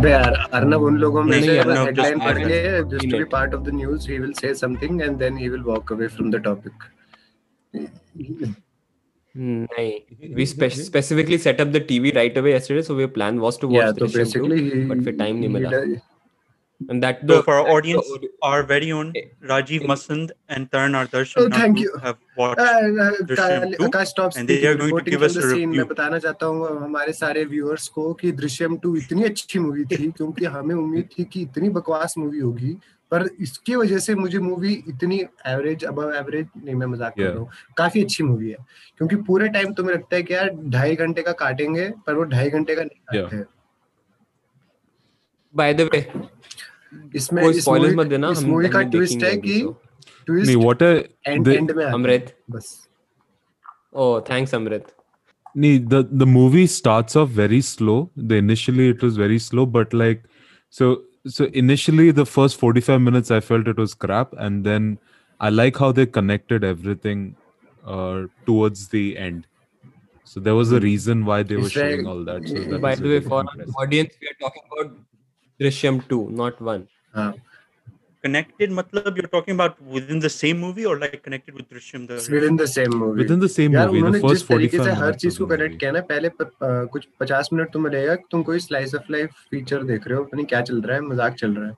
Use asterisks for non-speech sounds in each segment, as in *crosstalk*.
अबे यार अर्नब उन लोगों में से हेडलाइन पढ़ के just to be part of the news he will say something and then he will walk away from the topic नहीं we spe- specifically set up the tv right away yesterday so our plan was to watch yeah, the so basically show, he, but फिर time नहीं मिला and that So for our the audience, audio- our very own Eh, Rajiv eh, Masand and Taran Ardarshan Oh, thank you. have watched. Uh, uh, Drishyam 2, Akash stop and they are going to give us a scene. मैं review. बताना चाहता हूँ हमारे सारे viewers को कि दृश्यम 2 इतनी अच्छी मूवी थी क्योंकि हमें उम्मीद थी कि इतनी बकवास मूवी होगी पर इसकी वजह से मुझे मूवी इतनी एवरेज अब एवरेज नहीं मैं मज़ाक कर रहा हूँ काफ़ी अच्छी मूवी है क्योंकि पूरे टाइम तुम्हें लगता है कि यार ढाई घंटे का काटेंगे पर वो ढाई घंटे का नहीं Yeah. काटते by the way इसमें कोई इस spoilers मूवी मत देना इस हम मूवी का हमने ट्विस्ट देखेंगे है अभी, कि so. नहीं twist what are and the and में आता है अमृत बस oh thanks Amrit Nee, the the movie starts off very slow. The initially it was very slow, but like so so initially the first 45 minutes I felt it was crap, and then I like how they connected everything uh towards the end. So there was a reason why they were It's like- showing all that. So that by was the way really for our impressive. audience we are talking about Drishyam 2 not 1 हाँ Connected, matlab you're talking about within the same movie or like connected with Drishyam? The in the same movie within the same यार movie. The उन्होंने first जिस तरीके 45 से हर चीज़ को the connect किया ना पहले प, अ, कुछ पचास मिनट तुम्हें लगेगा कि तुम कोई स्लाइस ऑफ़ लाइफ फीचर देख रहे हो पता नहीं क्या चल रहा है मज़ाक चल रहा है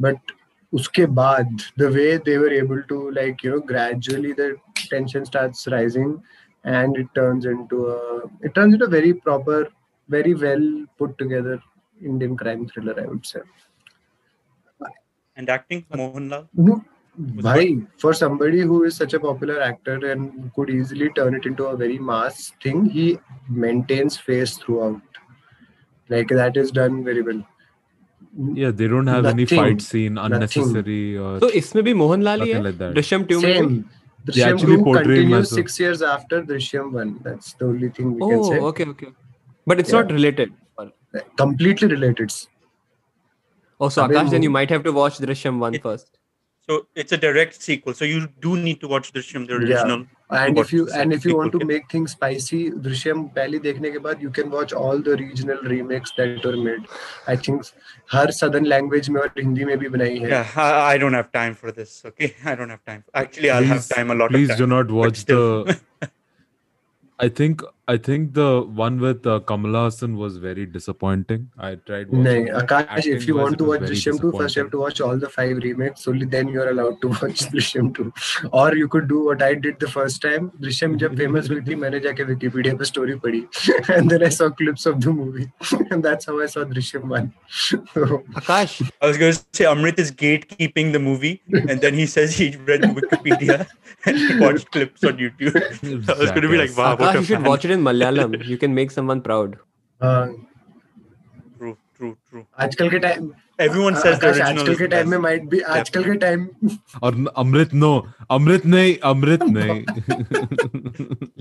बट उसके बाद the way they were able to like you know gradually the tension starts rising and it turns into a it turns into a very proper very well put together Indian crime thriller, I would say. And acting, Mohanlal. No, Bhai, for somebody who is such a popular actor and could easily turn it into a very mass thing, he maintains face throughout. Like that is done very well. Yeah, they don't have nothing, any fight scene unnecessary nothing. or so. Isme bhi Mohanlal hai. Like that. Drishyam two. Same. Drishyam two continues six years after Drishyam one. That's the only thing we oh, can say. okay, okay. But it's yeah. not related Completely related. oh so Abhi Akash then you mo- might have to watch Drishyam 1 It- first So it's a direct sequel. So you do need to watch Drishyam, the Yeah. original. And What if you is and that if you want to sequel? make things spicy, Drishyam पहले देखने के बाद you can watch all the regional remakes that were made. I think her southern language में और हिंदी में भी बनाई है. Yeah, I, I don't have time for this. Okay, *laughs* I don't have time. Actually, I'll have Please- time a lot. please of time, do not but watch still. the *laughs* I think I think the one with uh, Kamal Haasan was very disappointing. I tried. No, Akash, if you want to watch Drishyam 2, first you have to watch all the five remakes. Only then you are allowed to *laughs* watch Drishyam 2. Or you could do what I did the first time. Drishyam जब famous हुई थी मैंने जाके Wikipedia story *laughs* and then I saw clips of the movie *laughs* and that's how I saw Drishyam 1. Akash, I was going to say Amrit is gatekeeping the movie and then he says he read Wikipedia and he watched clips on YouTube. I was going to be like, wow, Akash, what a you should watch it in Malayalam you can make someone proud Uh, True, true, true. आजकल के time Everyone says the Aakash original आजकल के time में might be आजकल के time और अमृत no अमृत नहीं अमृत नहीं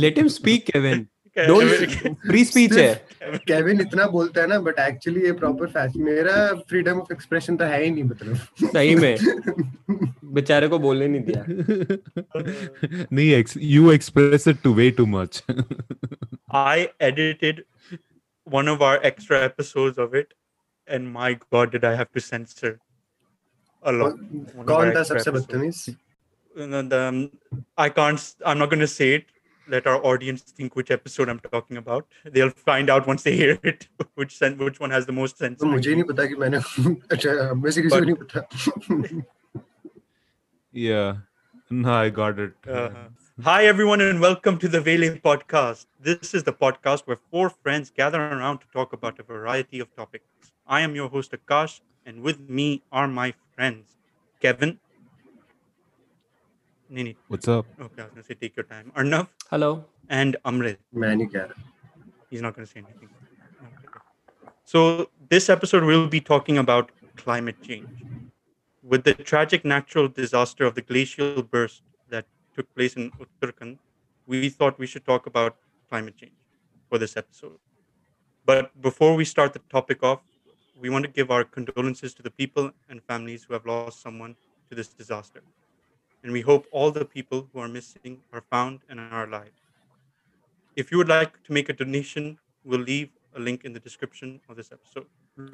let him speak Kevin free speech है। केविन इतना बोलता है ना बट एक्चुअली ये प्रॉपर फ़ैशन मेरा फ्रीडम ऑफ़ एक्सप्रेशन तो है ही नहीं मतलब। सही में। *laughs* बेचारे को बोलने नहीं दिया। *laughs* नहीं you express it too way too much I edited one of our extra episodes of it and my god did I have to censor a lot कौन था सबसे बदतमीज? No, the, um, I can't. I'm not going Let our audience think which episode I'm talking about. They'll find out once they hear it *laughs* which sen- which one has the most sense. तो मुझे ही नहीं पता कि मैंने अच्छा हमें से किसी को But- नहीं पता *laughs* *laughs* yeah no I got it Uh, hi, everyone, and welcome to the Vele podcast. This is the podcast where four friends gather around to talk about a variety of topics. I am your host, Akash, and with me are my friends, Kevin. Nini. What's up? Oh, okay, I was gonna say take your time. Arnav Hello. and Amrit. Many care. He's not gonna say anything. So this episode we'll be talking about climate change. With the tragic natural disaster of the glacial burst that took place in Uttarakhand, we thought we should talk about climate change for this episode. But before we start the topic off, we want to give our condolences to the people and families who have lost someone to this disaster And we hope all the people who are missing are found and are alive. If you would like to make a donation, we'll leave a link in the description of this episode.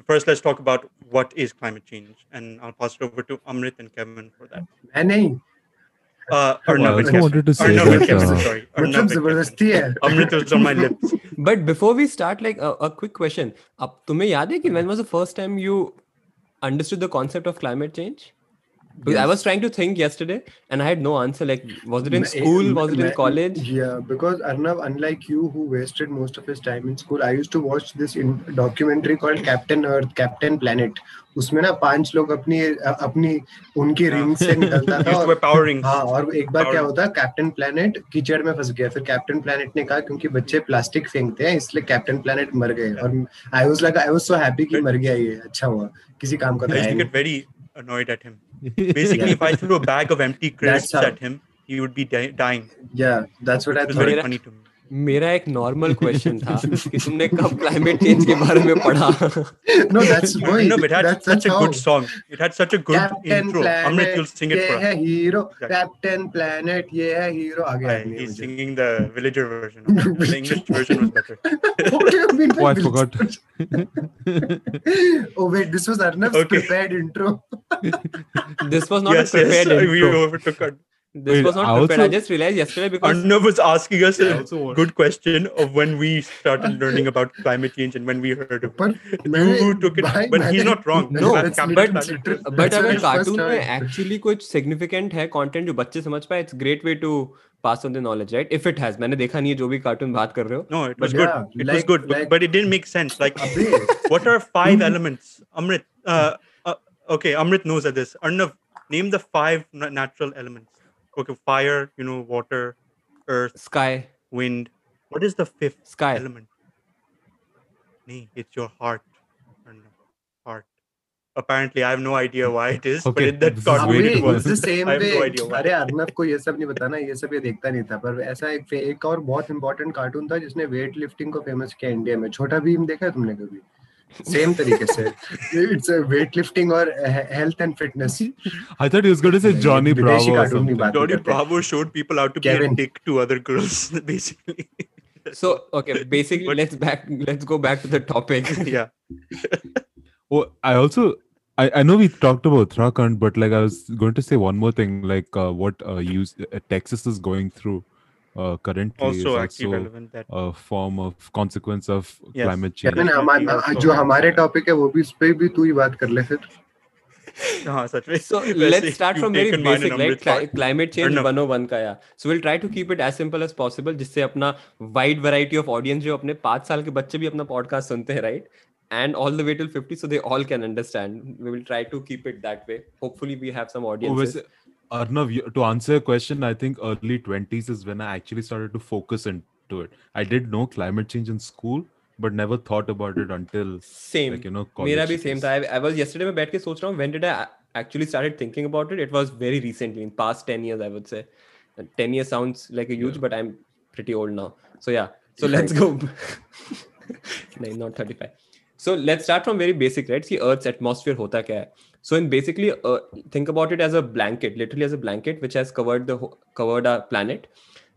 First, let's talk about what is climate change, and I'll pass it over to Amrit and Kevin for that. मैं नहीं Uh, Well, Arnav I and also Kevin. wanted to say Arnav and that, Kevin, uh, sorry. मतलब Arnav and जबरदस्ती है Kevin. Amrit was on my lips. *laughs* But before we start, like a, a quick question. अब तुम्हें याद है कि when was the first time you understood the concept of climate change? Because I was trying to think yesterday and I had no answer. Like, was it in school? Was it in college? Yeah, because Arnav, unlike you, who wasted most of his time in school, I used to watch this in documentary called Captain Earth, Captain Planet. उसमें ना पाँच लोग अपनी अपनी उनकी हाँ। Ring से निकलता था और power rings. हाँ और एक बार क्या. होता कैप्टन प्लेनेट कीचड़ में फंस गया फिर कैप्टन प्लेनेट ने कहा क्योंकि बच्चे प्लास्टिक फेंकते हैं इसलिए कैप्टन प्लेनेट मर गए और I was like I was so happy कि मर गया ये अच्छा हुआ किसी काम का तो I annoyed at him. *laughs* Basically, if I threw a bag of empty crisps at him, he would be di- dying. Yeah, that's what I thought. Very funny to me. मेरा एक नॉर्मल क्वेश्चन था *laughs* कि तुमने कब climate change के बारे में पढ़ा? No that's no it had such a good song it had such a good intro हमने क्यों sing it for hero Captain Planet ये है हीरो आ गया he is singing the villager version the English version was better what I forgot oh wait this was Arnav's prepared intro this was not a prepared intro we overtook it This Wait, was not I prepared. I also- just realized yesterday because Arnav was asking us I a also want- good question of when we started learning about climate change and when we heard of पर it. मैंने You took it, भाई, but he's मैंने- not wrong. No, That's That's Captain literally- Planet. literally- but That's अगर when I first cartoon में heard. Actually कुछ significant है content जो बच्चे समझ पाए it's great way to pass on the knowledge right if it has मैंने देखा नहीं है जो भी कार्टून बात कर रहे हो No, it was But good. yeah, it was like- good, but, like- but it didn't make sense. Like, अबे what are five *laughs* elements? Amrit, uh, uh, okay, Amrit knows at this. Arnav, name the five na- natural elements. Okay, fire, you know, water, earth, sky wind. What is the fifth sky element? Nee, it's your heart. Heart. Apparently, I have no idea why it is, but Okay, in that this is cartoon way अबे it was. the same I have way no idea why. अरे अर्नब को ये सब नहीं पता ना ये सब ये देखता नहीं था पर ऐसा एक एक और बहुत इंपॉर्टेंट कार्टून था जिसने वेट लिफ्टिंग को फ़ेमस किया इंडिया में छोटा भीम देखा है तुमने कभी सेम तरीके से इट्स *laughs* वेट लिफ्टिंग और health and fitness I thought he was going to say Johnny विदेशी Bravo or कार्टून की something. बात Johnny नहीं करते Bravo showed people how to be Kevin. a dick to other girls, *laughs* basically. so okay basically But- let's back let's go back to the topic *laughs* yeah. Oh, I also I, I know we talked about Uttarakhand, but like I was going to say one more thing, like uh, what uh, use uh, Texas is going through Uh, currently Also, is also relevant that. a form of consequence of Yes. climate Yeah, change. Kevin हमारा जो हमारे topic है वो भी उस पे भी तू ही बात कर ले फिर हाँ, सच में। so let's start from very basic part. climate change Arnav. 101 का या so we'll try to keep it as simple as possible जिससे अपना wide variety of audience जो अपने पाँच साल के बच्चे भी अपना podcast सुनते हैं right and all the way till 50 so they all can understand we will try to keep it that way hopefully we have some Oh, audiences वैसे, Arnav, you- to answer your question, I think early 20s is when I actually started to focus into it. I did know climate change in school, but never thought about it until same like you know मेरा college भी same days. था I, I was yesterday में बैठ के सोच रहा हूँ when did I actually started thinking about it it was very recently in past 10 years I would say And 10 years sounds like a huge Yeah. but I'm pretty old now so yeah so let's go *laughs* no not 35 so let's start from very basic right see earth's atmosphere hota kya hai so in basically uh, think about it as a blanket literally as a blanket which has covered the covered our planet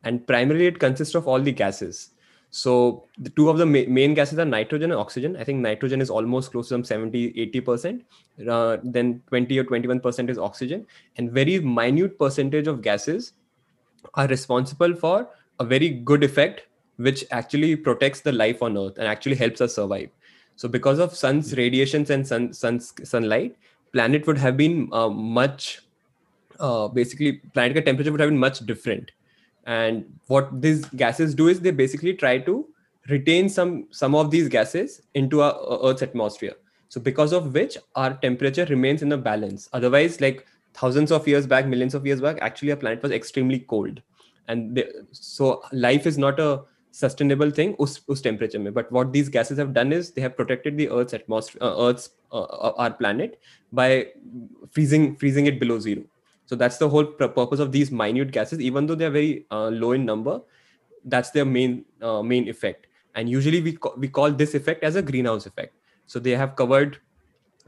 and primarily it consists of all the gases so the two of the ma- main gases are nitrogen and oxygen. I think nitrogen is almost close to some 70, 80%. Uh, then 20 or 21% is oxygen. And very minute percentage of gases are responsible for a very good effect, which actually protects the life on Earth and actually helps us survive. So because of sun's radiations and sun, sun's sunlight, planet would have been uh, much, uh, basically planet temperature would have been much different. And what these gases do is they basically try to retain some some of these gases into our uh, earth's atmosphere. So because of which our temperature remains in a balance. Otherwise like thousands of years back millions of years back actually our planet was extremely cold. And they, so life is not a sustainable thing us, us temperature but what these gases have done is they have protected the earth's atmosphere uh, earth's uh, our planet by freezing freezing it below zero. So that's the whole pur- purpose of these minute gases. Even though they're very uh, low in number that's their main uh, main effect. And usually we ca- we call this effect as a greenhouse effect. So they have covered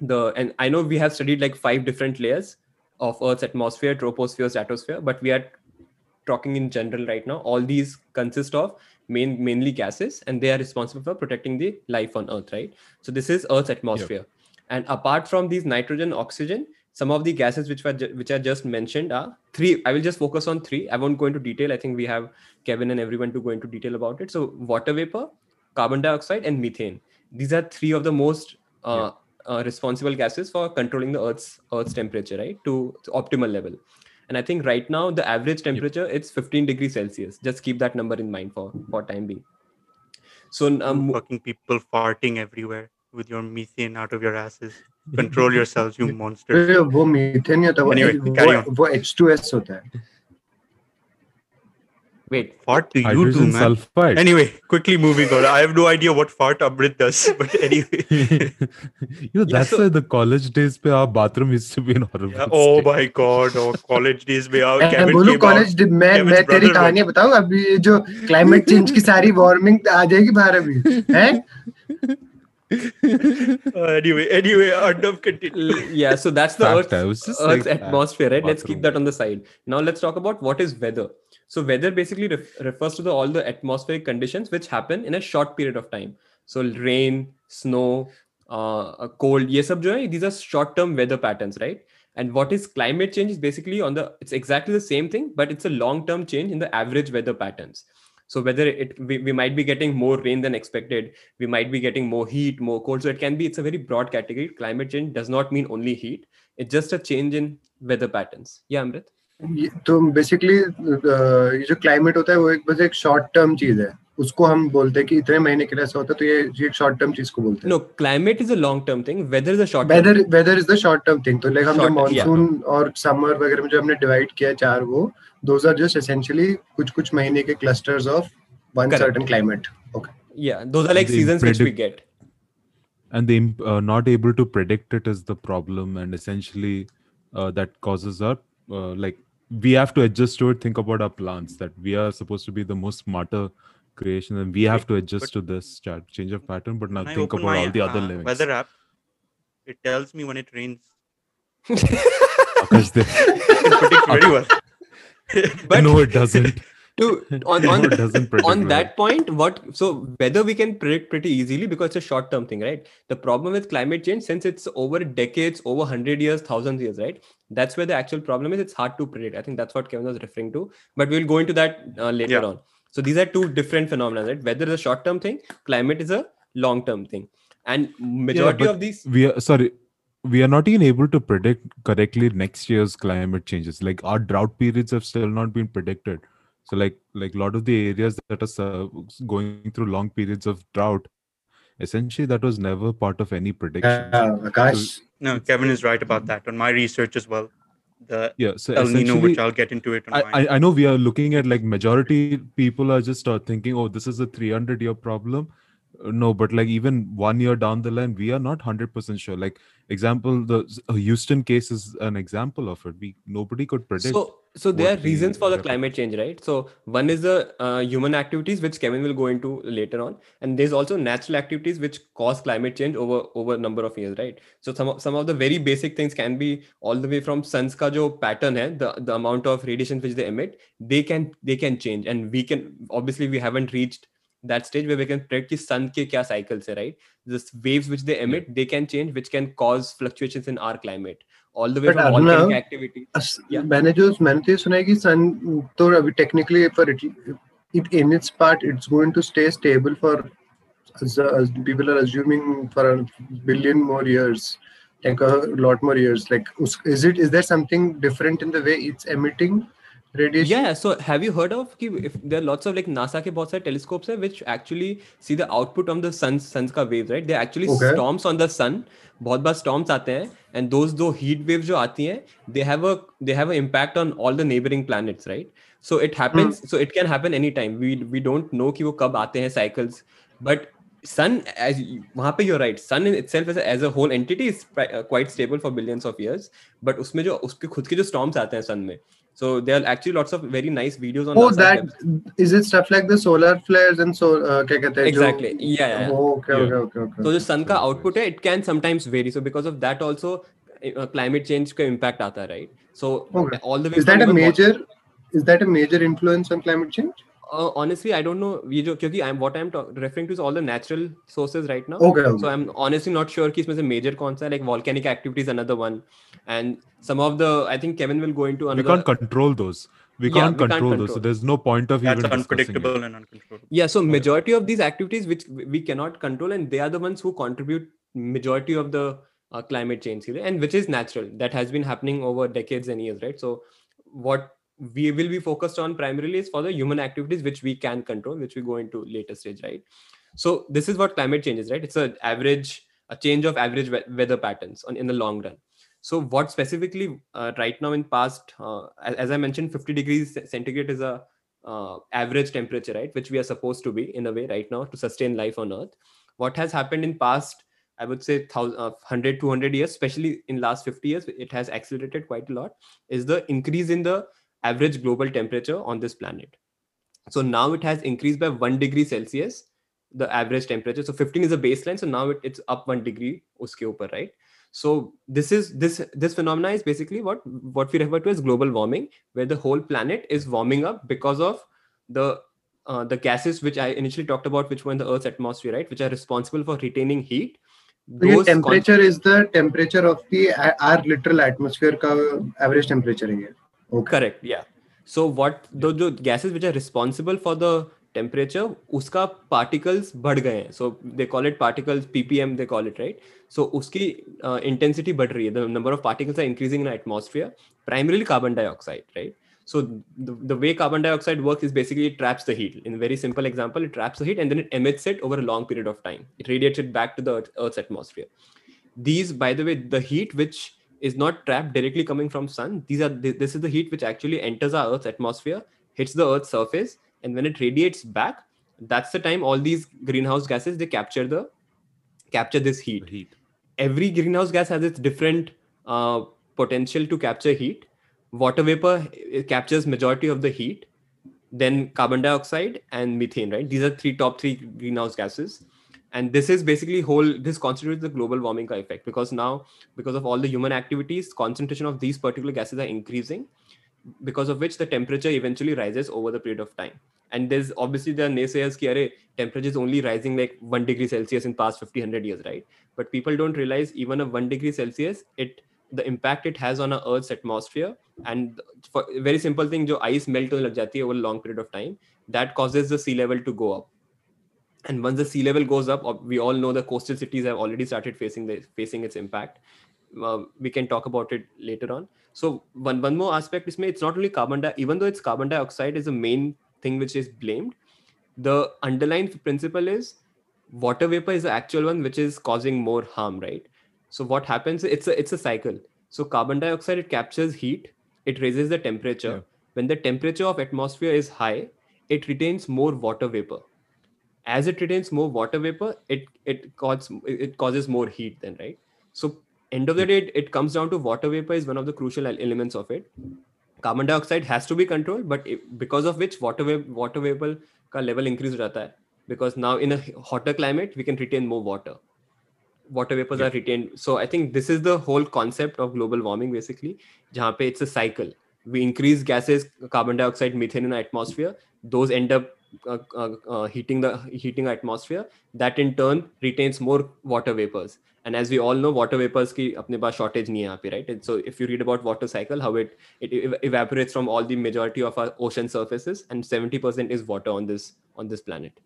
the and i know we have studied like five different layers of earth's atmosphere troposphere stratosphere but we are talking in general right now. All these consist of main mainly gases and they are responsible for protecting the life on earth right? So this is earth's atmosphere. And apart from these nitrogen oxygen some of the gases which were ju- which are just mentioned are three. I will just focus on three. I won't go into detail. I think we have kevin and everyone to go into detail about it. So water vapor carbon dioxide and methane. These are three of the most uh, uh, responsible gases for controlling the earth's earth's temperature right? To, to optimal level and i think right now the average temperature it's 15 degrees celsius just keep that number in mind for for time being so um, fucking people farting everywhere with your methane out of your asses. Control yourselves, *laughs* you monsters. अरे वो methane नहीं होता वो Anyway, carry वो, वो H2S होता है wait Fart do you do, Hydrogen man? sulfide. Anyway, quickly moving on. I have no idea what fart Amrit does, *laughs* but anyway. *laughs* you know, that's so- why the college days pe our bathroom used to be in horrible Yeah, oh state. my god, oh college days में out मैं Kevin बोलूं came out. College मैं Kevin's मैं तेरी brother कहानी बताऊं अभी ये जो क्लाइमेट चेंज की सारी वार्मिंग आ जाएगी बाहर अभी हैं *laughs* Uh, anyway, anyway, Arnav continue. L- yeah so that's the Fact, earth's, I was just earth's like, uh, atmosphere right let's keep bathroom. that on the side now let's talk about what is weather So weather basically refers to the, all the atmospheric conditions which happen in a short period of time. So rain, snow, uh, cold, yes, these are short-term weather patterns, right? And what is climate change is basically on the it's exactly the same thing, but it's a long-term change in the average weather patterns. So whether it we, we might be getting more rain than expected, we might be getting more heat, more cold. So it can be it's a very broad category. Climate change does not mean only heat. It's just a change in weather patterns. Yeah, Amrit. तो basically ये जो climate होता है वो एक बस एक short term चीज़ है। उसको हम बोलते हैं कि इतने महीने के लिए ऐसा होता है तो ये, एक शॉर्ट टर्म चीज़ को बोलते हैं। No climate is a long term thing weather is a short weather weather is the short term thing तो लाइक हम जो मानसून और समर वगैरह में जो हमने डिवाइड किया है चार वो दोज आर जस्ट एसेंशियली कुछ कुछ महीने के clusters of one certain climate okay या those are like seasons which we get and they are uh, not able to predict it is the problem and essentially uh, that we have to adjust to it. Think about our plants that we are supposed to be the most smarter creation and we have to adjust but- to this change of pattern. But now think about my all the other uh, living weather app, it tells me when it rains. *laughs* because they *laughs* It very well. but no it doesn't *laughs* to on *laughs* on it doesn't predict on that point what so weather we can predict pretty easily because it's a short term thing right? The problem with climate change since it's over decades over 100 years thousands years right? That's where the actual problem is. It's hard to predict. I think that's what kevin was referring to but we'll go into that uh, later Yeah. on. So these are two different phenomena right? Weather is a short term thing climate is a long term thing. And majority but of these we are sorry we are not even able to predict correctly next year's climate changes. Like our drought periods have still not been predicted so like like a lot of the areas that are going through long periods of drought essentially that was never part of any prediction uh, gosh. So, no kevin is right about that on my research as well the yeah, so El Nino, which I'll get into it. I, I know we are looking at like majority people are just uh, thinking, oh, this is a 300 year problem no but like even one year down the line we are not 100% sure like example the houston case is an example of it we nobody could predict So, so there are reasons for the climate change, right? So, one is the uh, human activities, which Kevin will go into later on, and there's also natural activities which cause climate change over over a number of years, right? So, some of, some of the very basic things can be all the way from sun's ka jo pattern hai, the the amount of radiation which they emit, they can they can change, and we can obviously we haven't reached that stage where we can predict ki sun ke kya cycles hai, right? The waves which they emit, they can change, which can cause fluctuations in our climate, all the way But from volcanic activity. अस- Yeah. मैंने जो मैंने तो ये सुना है कि sun तो अभी technically for it it in its part it's going to stay stable for people are assuming for a billion more years like a lot more years like is it is there something different in the way it's emitting radiation? Yeah so have you heard of ki if there are lots of like nasa ke bahut sare telescopes hai which actually see the output from the sun sun's ka waves right? They actually okay. storms on the sun. बहुत बार storms आते हैं and those दो heat wave जो आती हैं they have a they have a impact on all the neighbouring planets right so it happens so it can happen any time we we don't know कि वो कब आते हैं साइकिल्स बट सन वहाँ पे you're right sun itself as as a whole entity is quite stable for billions of years but उसमें जो उसके खुद के जो स्टॉम्स आते हैं सन में So there are actually lots of very nice videos on. Oh, that website. is it stuff like the solar flares and so. Uh, exactly. Jo, yeah. yeah. Oh, okay, yeah. okay, okay, okay. So the sun's output hai, it can sometimes vary. So because of that also, eh, uh, climate change can impact aata right. So okay. all the way. Is that a major? Is that a major influence on climate change? uh, honestly, I don't know. ये जो क्योंकि I'm what I'm talk, referring to is all the natural sources right now. Okay, okay. So I'm honestly not sure कि इसमें से major कौन सा है. Like volcanic activity is another one, and some of the I think Kevin will go into we another. can't control those we Yeah, can't we can't control those so control. there's no point of That's even discussing it. unpredictable and uncontrollable. Yeah, so majority of these activities which we cannot control, and they are the ones who contribute majority of the uh, climate change, and which is natural. That has been happening over decades and years, right? So, what we will be focused on primarily is for the human activities which we can control, which we go into later stage, right? So, this is what climate change is, right? It's an average, a change of average weather patterns on in the long run. So, what specifically uh, right now in past, uh, as, as I mentioned, 50 degrees centigrade is a uh, average temperature, right, which we are supposed to be in a way right now to sustain life on Earth. What has happened in past, I would say, thousand, uh, 100, 200 years, especially in last 50 years, it has accelerated quite a lot. Is the increase in the average global temperature on this planet. So now it has increased by one degree Celsius, the average temperature. So 15 is a baseline. So now it, it's up one degree uske upar, right? So this is this this phenomena is basically what what we refer to as global warming, where the whole planet is warming up because of the uh, the gases which I initially talked about, which were in the Earth's atmosphere, right, which are responsible for retaining heat. Those temperature con- is the temperature of the uh, our literal atmosphere average temperature here. Okay. correct, yeah. So what the, the gases which are responsible for the temperature, उसका particles बढ़ हैं. So they call it particles ppm, they call it right. So उसकी uh, intensity बढ़ रही है. The number of particles are increasing in atmosphere, primarily carbon dioxide, right? So the, the way carbon dioxide works is basically it traps the heat. In a very simple example, it traps the heat and then it emits it over a long period of time. It radiates it back to the Earth- Earth's atmosphere. These, by the way, the heat which is not trapped directly coming from sun. These are this is the heat which actually enters our Earth's atmosphere, hits the Earth's surface, and when it radiates back, that's the time all these greenhouse gases they capture the capture this heat. Heat. Every greenhouse gas has its different uh, potential to capture heat. Water vapor captures majority of the heat then carbon dioxide and methane right? These are three top three greenhouse gases and this is basically whole this constitutes the global warming effect because now because of all the human activities concentration of these particular gases are increasing because of which the temperature eventually rises over the period of time. And there's obviously the naysayers ki, "Arey, temperature is only rising like 1 degree celsius in past 50 100 years right? But people don't realize even a 1 degree celsius it the impact it has on our earth's atmosphere. And for very simple thing jo ice melt hone lag jati over a long period of time that causes the sea level to go up and once the sea level goes up we all know the coastal cities have already started facing the facing its impact. Uh, we can talk about it later on. So one one more aspect is me, it's not only carbon di- even though it's carbon dioxide is the main thing which is blamed the underlying principle is water vapor is the actual one which is causing more harm right? So what happens it's a it's a cycle. So carbon dioxide it captures heat it raises the temperature. Yeah. when the temperature of atmosphere is high it retains more water vapor as it retains more water vapor it it causes it causes more heat then right so end of the day it, it comes down to water vapor is one of the crucial el- elements of it carbon dioxide has to be controlled but it, because of which water vapor water vapor ka level increase हो जाता है because now in a hotter climate we can retain more water water vapors are retained so i think this is the whole concept of global warming basically jahan pe it's a cycle we increase gases carbon dioxide methane in our atmosphere those end up uh, uh, uh, uh, uh, uh, heating the heating atmosphere that in turn retains more water vapors. And as we all know water vapors ki apne paas shortage nahi hai right? And so if you read about water cycle how it it ev- evaporates from all the majority of our ocean surfaces and 70% is water on this on this planet.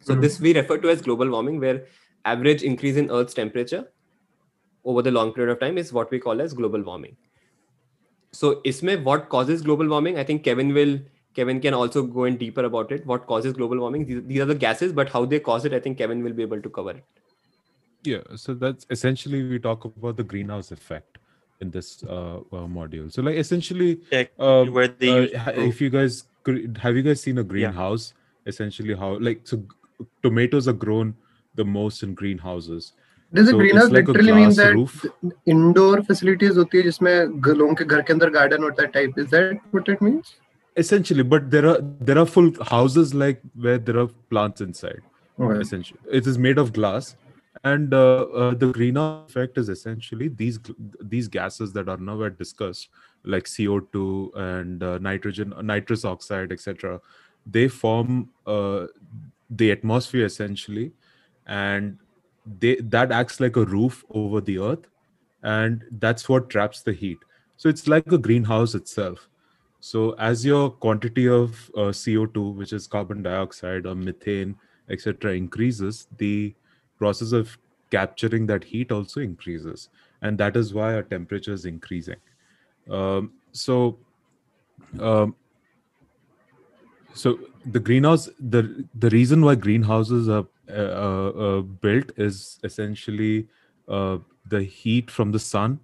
So mm-hmm. this we refer to as global warming where average increase in earth's temperature over the long period of time is what we call as global warming. So isme what causes global warming? I think kevin will kevin can also go in deeper about it what causes global warming these, these are the gases but how they cause it i think kevin will be able to cover it yeah so that's essentially we talk about the greenhouse effect in this uh, uh, module so like essentially Tech, um, where they uh, use to ha- grow. if you guys gr- have you guys seen a greenhouse essentially how like so g- tomatoes are grown the most in greenhouses Does a So greenhouse it's like a literally mean glass that roof. indoor facilities होती है जिसमें ग- लोगों के घर के अंदर garden होता है type is that what it means Essentially but there are there are full houses like where there are plants inside Okay. essentially. It is made of glass and uh, uh, the greenhouse effect is essentially these these gases that are nowhere discussed like co2 and uh, nitrogen nitrous oxide etc they form uh, the atmosphere essentially and they that acts like a roof over the earth and that's what traps the heat. So it's like a greenhouse itself so as your quantity of uh, co2 which is carbon dioxide or methane etc increases the process of capturing that heat also increases. And that is why our temperature is increasing. Um, so um, so the greenhouse the the reason why greenhouses are uh, uh, uh, built is essentially uh, the heat from the sun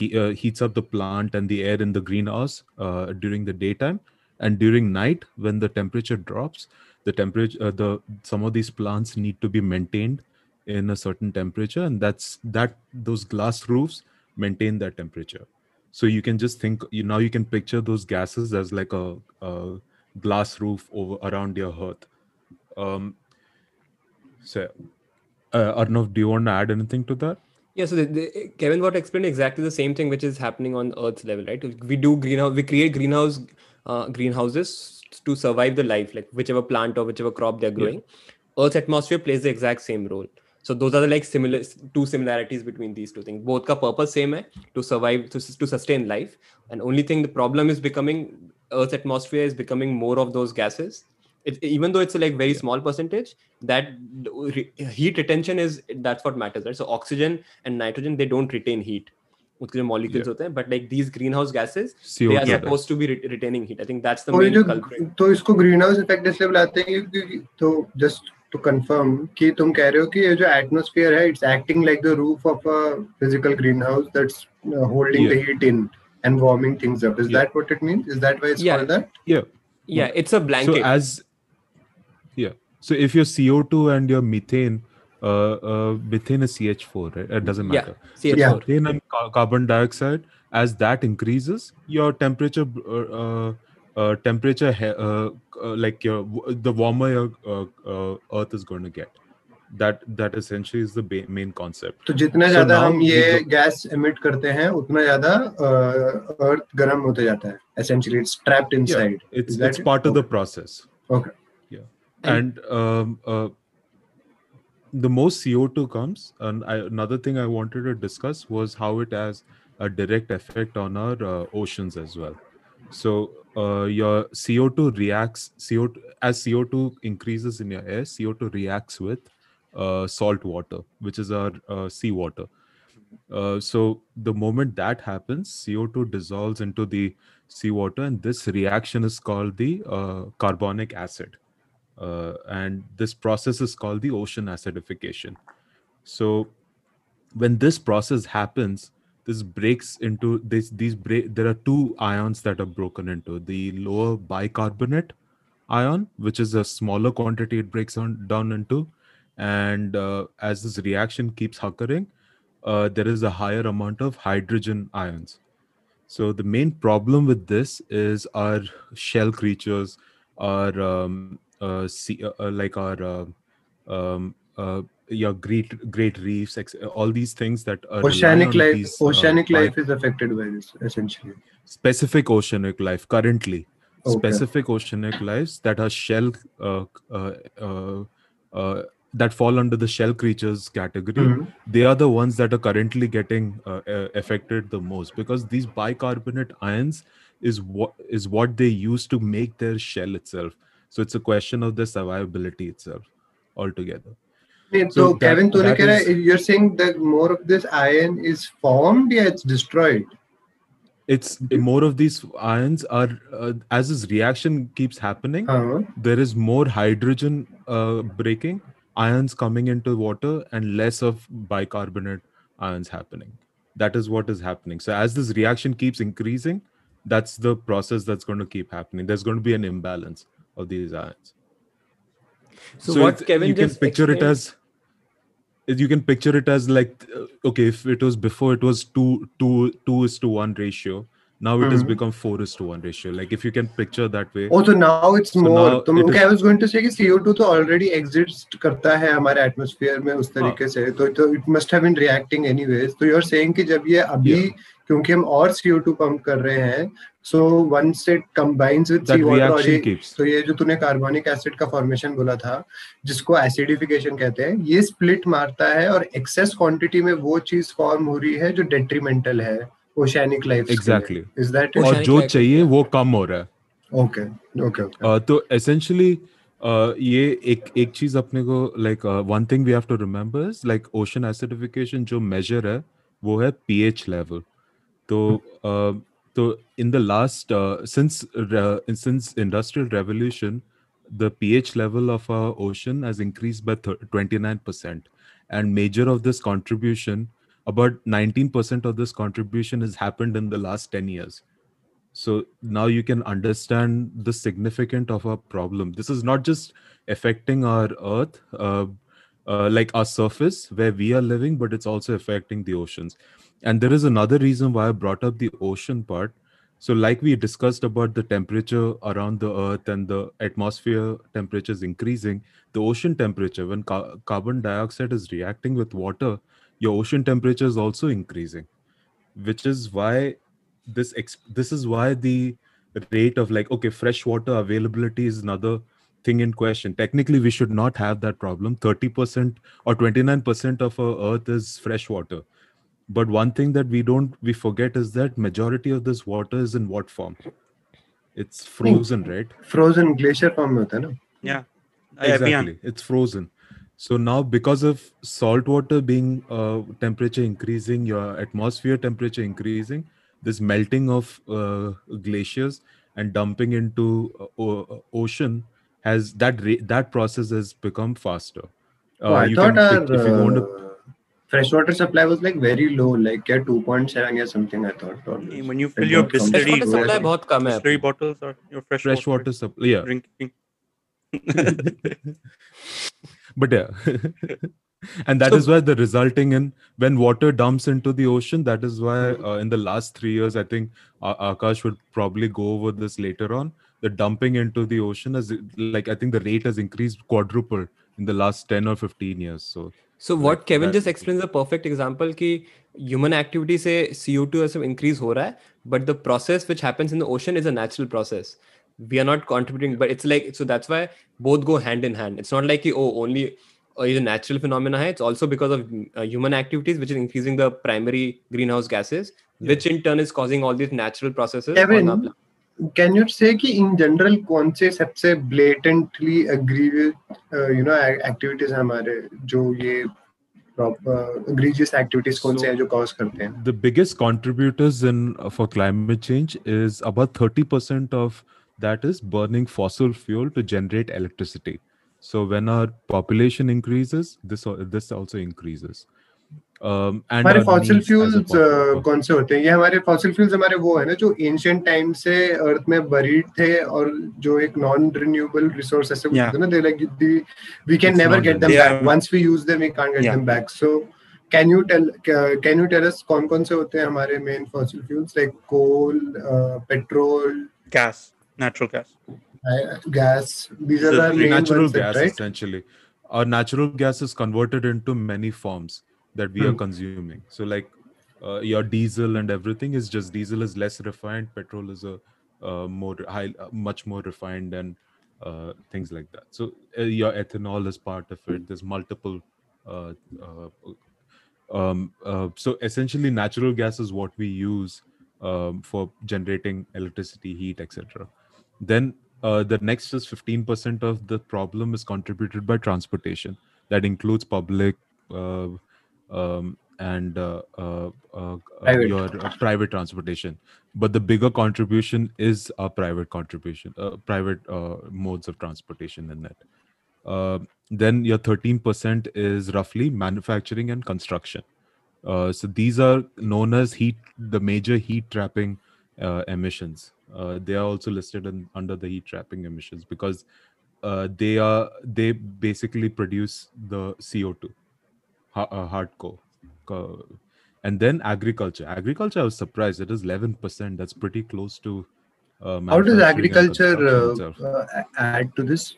uh, heats up the plant and the air in the greenhouse uh, during the daytime. And during night when the temperature drops the temperature uh, the some of these plants need to be maintained in a certain temperature. And that's that those glass roofs maintain that temperature. So you can just think you now you can picture those gases as like a, a glass roof over around your hearth. Um so uh, arnav do you want to add anything to that Yeah, so the, the, Kevin got explained exactly the same thing which is happening on Earth's level, right? We do greenhouse, we create greenhouse uh, greenhouses to survive the life, like whichever plant or whichever crop they're growing. Earth's atmosphere plays the exact same role. So those are the like similar two similarities between these two things. Both ka purpose same hai to survive to, to sustain life. And only thing the problem is becoming Earth's atmosphere is becoming more of those gases It, even though it's a like very small percentage, that re- heat retention is that's what matters, right? So oxygen and nitrogen they don't retain heat. उसके जो molecules Yeah. होते हैं, but like these greenhouse gases, CO2 they are does. supposed to be re- retaining heat. I think that's the तो ये main जो culprit. तो इसको green house effect इसलिए बुलाते हैं क्योंकि तो जस्ट टू कंफर्म कि तुम कह रहे हो कि ये जो एटमॉस्फेयर है it's acting like the roof of a physical green house that's holding the Yeah. Heat in and warming things up is Yeah. that what it means is that why it's Yeah. called that yeah Yeah, it's a blanket. so as yeah so if your co2 and your methane uh, uh methane is ch4 right it doesn't Yeah, matter CH4. Yeah. methane and ca- carbon dioxide as that increases your temperature uh, uh, uh, temperature he- uh, uh, like your the warmer your uh, uh, earth is going to get that that essentially is the ba- main concept तो जितना So ज्यादा now हम we ये go- gas emit करते हैं उतना ज्यादा अर्थ गर्म होते जाता है essentially it's trapped inside it's Is that it's it? part of the Okay. process okay and um, uh, the most CO2 comes. And I, another thing I wanted to discuss was how it has a direct effect on our uh, oceans as well. So uh, your CO2 reacts CO2 as CO2 increases in your air. CO2 reacts with uh, salt water, which is our uh, seawater. Uh, so the moment that happens, CO2 dissolves into the seawater, and this reaction is called the uh, carbonic acid uh, and this process is called the ocean acidification. So when this process happens, this breaks into this these break there are two ions that are broken into the lower bicarbonate ion, which is a smaller quantity it breaks on, down into, and uh, as this reaction keeps occurring, uh, there is a higher amount of hydrogen ions. So the main problem with this is our shell creatures, our um, uh, sea, uh, uh, like our uh, um, uh, yeah, great great reefs, ex- all these things that are oceanic life these, oceanic life is affected by this essentially specific oceanic life currently Okay. specific oceanic lives that are shell uh, uh, uh, uh, that fall under the shell creatures category Mhm. they are the ones that are currently getting uh, uh, affected the most because these bicarbonate ions is what is what they use to make their shell itself so it's a question of the survivability itself altogether Wait, so, so that, Kevin is, you're saying that more of this iron is formed, yeah, it's destroyed. It's more of these ions are uh, as this reaction keeps happening, uh-huh. there is more hydrogen uh, breaking, ions coming into water, and less of bicarbonate ions happening. That is what is happening. So as this reaction keeps increasing, that's the process that's going to keep happening. There's going to be an imbalance of these ions So, so what Kevin you can picture it as you can picture it as like uh, okay if it was before it was two two two is to one ratio now it mm-hmm. has Mhm. become 4 is to 1 ratio like if you can picture that way Oh, so now it's So more. now तो it okay, is- I was going to say कि CO2 तो already exist करता है हमारे atmosphere में उस तरीके से तो तो it must have been reacting anyways. तो you're saying कि जब ये अभी Yeah. क्योंकि हम और सीओ टू पंप कर रहे हैं सो once it combines with that seawater और ये तो ये जो तूने कार्बोनिक एसिड का फॉर्मेशन बोला था जिसको एसिडिफिकेशन कहते हैं ये स्प्लिट मारता है और एक्सेस क्वांटिटी में वो चीज़ फॉर्म हो रही है जो डेट्रीमेंटल है oceanic life Exactly. Is that और जो life, चाहिए वो कम हो रहा है। ओके ओके तो essentially uh, ये एक एक चीज़ अपने को like one thing we have to remember like ocean acidification जो मेजर है वो है pH level So, so in the last since since industrial revolution, the pH level of our ocean has increased by twenty nine percent, and major of this contribution, about nineteen percent of this contribution has happened in the last ten years. So now you can understand the significant of our problem. This is not just affecting our Earth, uh, uh, like our surface where we are living, but it's also affecting the oceans and there is another reason why I brought up the ocean part. So, like we discussed about the temperature around the earth and the atmosphere temperature is increasing, the ocean temperature, when ca- carbon dioxide is reacting with water, your ocean temperature is also increasing, which is why this ex- this is why the rate of like okay fresh water availability is another thing in question. Technically we should not have that problem. 30% or 29% of our earth is fresh water but one thing that we don't we forget is that majority of this water is in what form? It's hmm. frozen right? Frozen glacier form yeah. Exactly. It's frozen. So now because of salt water being uh, temperature increasing your atmosphere temperature increasing this melting of uh, glaciers and dumping into uh, uh ocean has that re- that process has become faster. Uh, oh, I thought our, if you want to uh, freshwater supply was like very low, like yeah, 2.7 or something. I thought. or- When you it fill your got from- Bisleri Freshwater supply बहुत कम है Distillery bottles or your fresh, fresh water supply yeah drinking. *laughs* but yeah *laughs* and that So- is why the resulting in when water dumps into the ocean that is why uh, in the last three years i think uh, akash would probably go over this later on the dumping into the ocean is like i think the rate has increased quadrupled in the last 10 or 15 years so so what Kevin just explain the perfect example की human activity से CO two सब increase हो रहा है but the process which happens in the ocean is a natural process we are not contributing but it's like so that's why both go hand in hand it's not like कि oh only natural phenomena है it's also because of human activities which is increasing the primary greenhouse gases which in turn is causing all this natural process on Can you say कि in general कौन से सबसे blatantly egregious uh, you know activities हैं हमारे जो ये proper egregious activities कौन से So- हैं जो cause करते हैं? the biggest contributors in uh, for climate change is about 30% of that is burning fossil fuel to generate electricity so when our population increases this this also increases um हमारे fossil fuels कौन से होते हैं? ये हमारे fossil fuels हमारे वो है ना जो एंशियंट टाइम से अर्थ में बरीड थे और जो एक नॉन रिन्यूएबल रिसोर्स ऐसे Yeah. होते हैं ना they like we can never get them back once we use them we can't get them back so can you tell can you tell us कौन कौन से होते हैं हमारे main fossil fuels like coal petrol Gas, natural gas. Gas these are The the main natural ones gas right? essentially. Our natural gas is converted into many forms. That we are Hmm. consuming. So like uh, your diesel and everything is just diesel is less refined petrol is a uh, more high uh, much more refined and uh, things like that. So uh, your ethanol is part of it. There's multiple uh, uh, um, uh, so essentially natural gas is what we use um, for generating electricity heat etc then uh, the next is 15% of the problem is contributed by transportation. That includes public uh, um, and uh, uh, uh, uh, Private. your uh, private transportation but the bigger contribution is a private contribution uh, private uh, modes of transportation in that. uh, then your 13% is roughly manufacturing and construction uh, so these are known as heat the major heat trapping uh, emissions uh, they are also listed in, under the heat trapping emissions because uh, they are they basically produce the co2 uh, hardcore and then agriculture. Agriculture, I was surprised. It is eleven percent. That's pretty close to. Uh, How does agriculture uh, uh, add to this?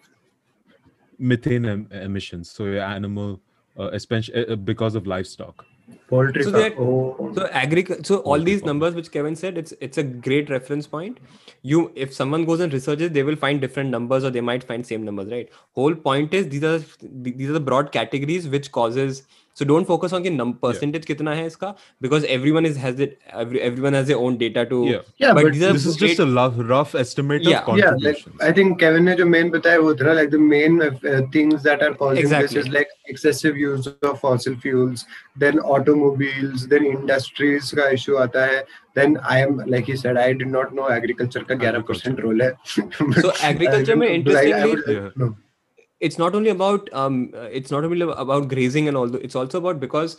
methane em- emissions? So your animal, uh, especially uh, because of livestock. Poultry. So farm. that- oh. So agriculture. So all Poultry these farm. numbers which Kevin said, it's it's a great reference point. You, if someone goes and researches, they will find different numbers, or they might find same numbers, right? Whole point is these are these are the broad categories which causes. So don't focus on कि नम percentage कितना है इसका because everyone is has it everyone has own data too but this is just a rough estimate of contribution I think Kevin ने जो main बताया वो था like the main things that are causing this is like excessive use of fossil fuels then automobiles then industries का issue आता है then i am like he said i did not know agriculture का 11% role है। So *laughs* agriculture में interestingly it's not only about um uh, it's not only about grazing and all it's also about because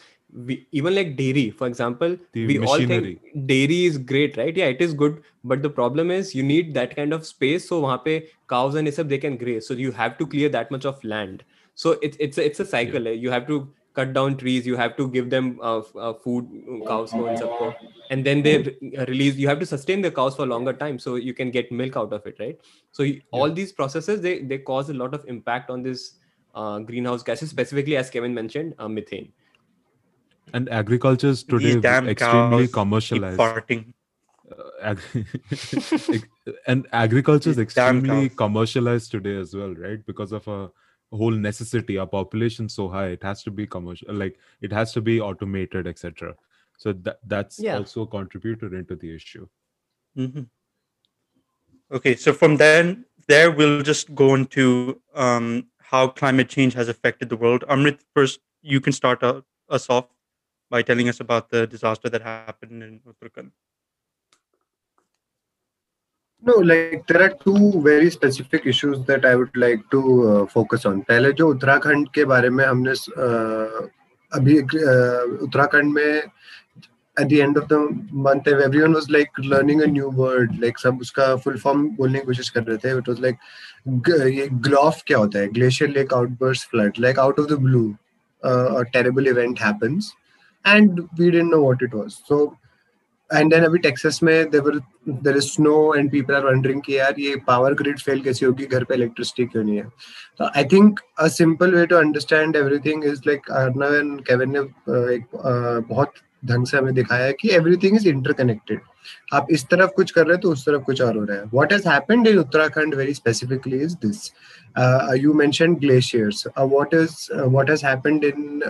we even like dairy for example The we all machinery. think dairy is great right yeah it is good but the problem is you need that kind of space so wahan pe cows and isab they can graze so you have to clear that much of land so it's it's a, it's a cycle eh? you have to cut down trees you have to give them uh, uh, food cows ko and sabko and then they re- release you have to sustain the cows for a longer time so you can get milk out of it right so you, all these processes they they cause a lot of impact on this uh, greenhouse gases specifically as kevin mentioned uh, methane and agriculture is today extremely commercialized. farting. Uh, *laughs* and agriculture is extremely commercialized today as well, right? Because of a whole necessity. Our population so high, it has to be commercial, like it has to be automated, etc. So that that's Yeah. also a contributor into the issue. Mhm. Okay, so from then there we'll just go into um, how climate change has affected the world. Amrit, first you can start uh, us off by telling us about the disaster that happened in Uttarakhand. No, like there are two very specific issues that I would like to uh, focus on. पहले जो उत्तराखंड के बारे में हमने uh, अभी uh, Uttarakhand में at the end of the month everyone was like learning a new word like सब उसका full form बोलने की कोशिश कर रहे थे it was like g- ये ग्लॉफ क्या होता है glacier lake outburst flood like out of the blue uh, a terrible event happens and we didn't know what it was so and then अभी टेक्सास में देवर there is snow and people are wondering कि यार ये power grid fail कैसी होगी? घर पे electricity क्यों नहीं है? तो I think a simple way to understand everything is like Arnav and Kevin ने uh, एक uh, बहुत ढंग से हमें दिखाया है कि एवरीथिंग इज़ इंटरकनेक्टेड आप इस तरफ़ कुछ कर रहे हो तो उस तरफ़ कुछ और हो रहा है। What has happened in Uttarakhand very specifically is this you mention glaciers what is what has happened in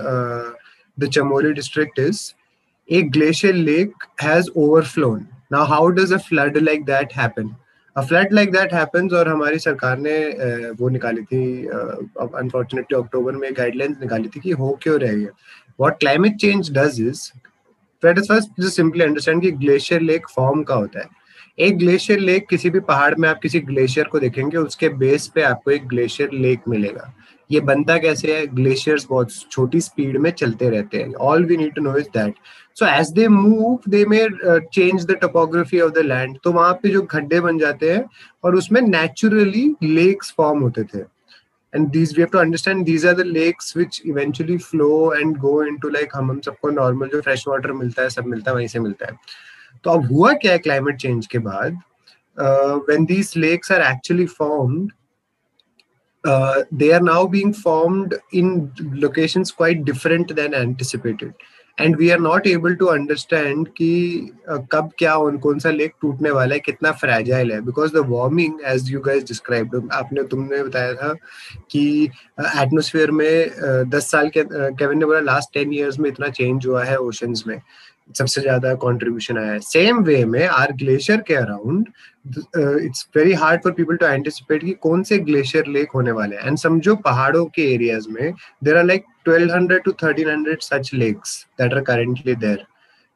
the Chamoli district is a glacial lake has overflown. Now, how does a flood like that happen? A flood like that happens और हमारी सरकार ने uh, वो निकाली थी unfortunately अक्टूबर में guidelines निकाली थी कि हो क्यों रही है what climate change does is let us first just simply understand कि ग्लेशियर लेक फॉर्म का होता है। एक ग्लेशियर लेक किसी भी पहाड़ में आप किसी ग्लेशियर को देखेंगे उसके बेस पे आपको एक ग्लेशियर लेक मिलेगा। ये बनता कैसे है? ग्लेशियर्स बहुत छोटी स्पीड में चलते रहते हैं। All we need to know is that so as they move they may change the topography of the land तो वहाँ पे जो खड्डे बन जाते हैं, और उसमें नेचुरली लेक्स फॉर्म होते थे। And these we have to understand these are the lakes which eventually flow and go into like हम हम सबको नॉर्मल जो मिलता है, सब मिलता है, वहीं से मिलता है। तो अब हुआ क्या है क्लाइमेट चेंज के बाद? When lakes are actually formed they are now being formed in location quite different than anticipated and we are not able to understand कि कब क्या और कौन सा लेक टूटने वाला है, कितना फ्रेजाइल है। Because the warming as you guys describe आपने, तुमने बताया था कि एटमोसफियर में दस साल के केविन ने बोला लास्ट टेन ईयर्स में इतना चेंज हुआ है ओशंस में. सबसे ज़्यादा कंट्रीब्यूशन आया है। सेम वे में आर ग्लेशियर के around it's very hard for people to anticipate कि कौन से ग्लेशियर लेक होने वाले हैं। एंड समझो पहाड़ों के एरियाज़ में there are like 1200 to 1300 such lakes that are currently there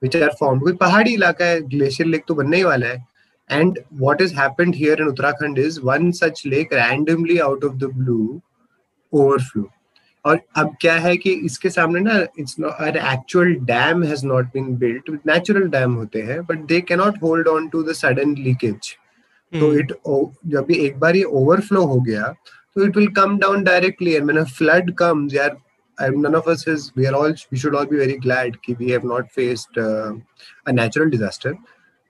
which are formed कोई पहाड़ी इलाका है ग्लेशियर लेक तो बनने ही वाला है। And what is happened here in Uttarakhand is one such lake randomly out of the blue overflow और अब क्या है कि इसके सामने ना it's not actual dam has not been built natural dam होते हैं but they can not hold on to the sudden leakage तो इट जब भी एक बार ये ओवरफ्लो हो गया तो it will come down directly and when a flood comes यार I'm, none of us is we are all we should all be very glad that we have not faced uh, a natural disaster.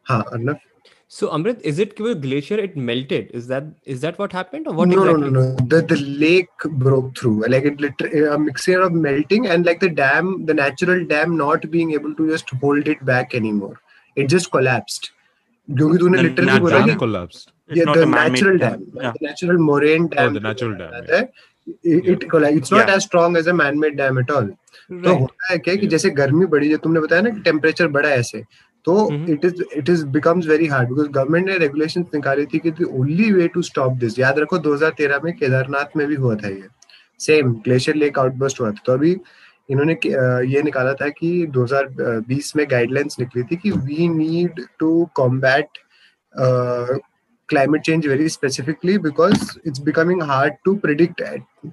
Huh, Arnav? So Amrit, is it a glacier? It melted. Is that is that what happened, or what no, exactly? no, no, no. The the lake broke through. Like it literally a mixture of melting and like the dam, the natural dam not being able to just hold it back anymore. It just collapsed. क्योंकि तूने The literally natural बोला Dam कि collapsed. It's yeah, not the a man-made natural dam. dam, Yeah. the natural moraine dam. the natural dam, that yeah. है, It, it collapsed. It's not Yeah. as strong as a man-made dam at all. तो Right. होता है क्या कि जैसे गर्मी बढ़ी जो तुमने बताया ना कि टेम्परेचर बढ़ा है ऐसे तो. It is it is becomes very hard because government ने रेगुलेशंस निकाली थी कि the only way to stop this याद रखो 2013 में केदारनाथ में भी हुआ था ये। सेम ग्लेशियर लेक आउटबर्स्ट हुआ था। तो अभी इन्होंने ये निकाला था कि 2020 में गाइडलाइंस निकली थी कि we need to combat climate change very specifically because it's becoming hard to predict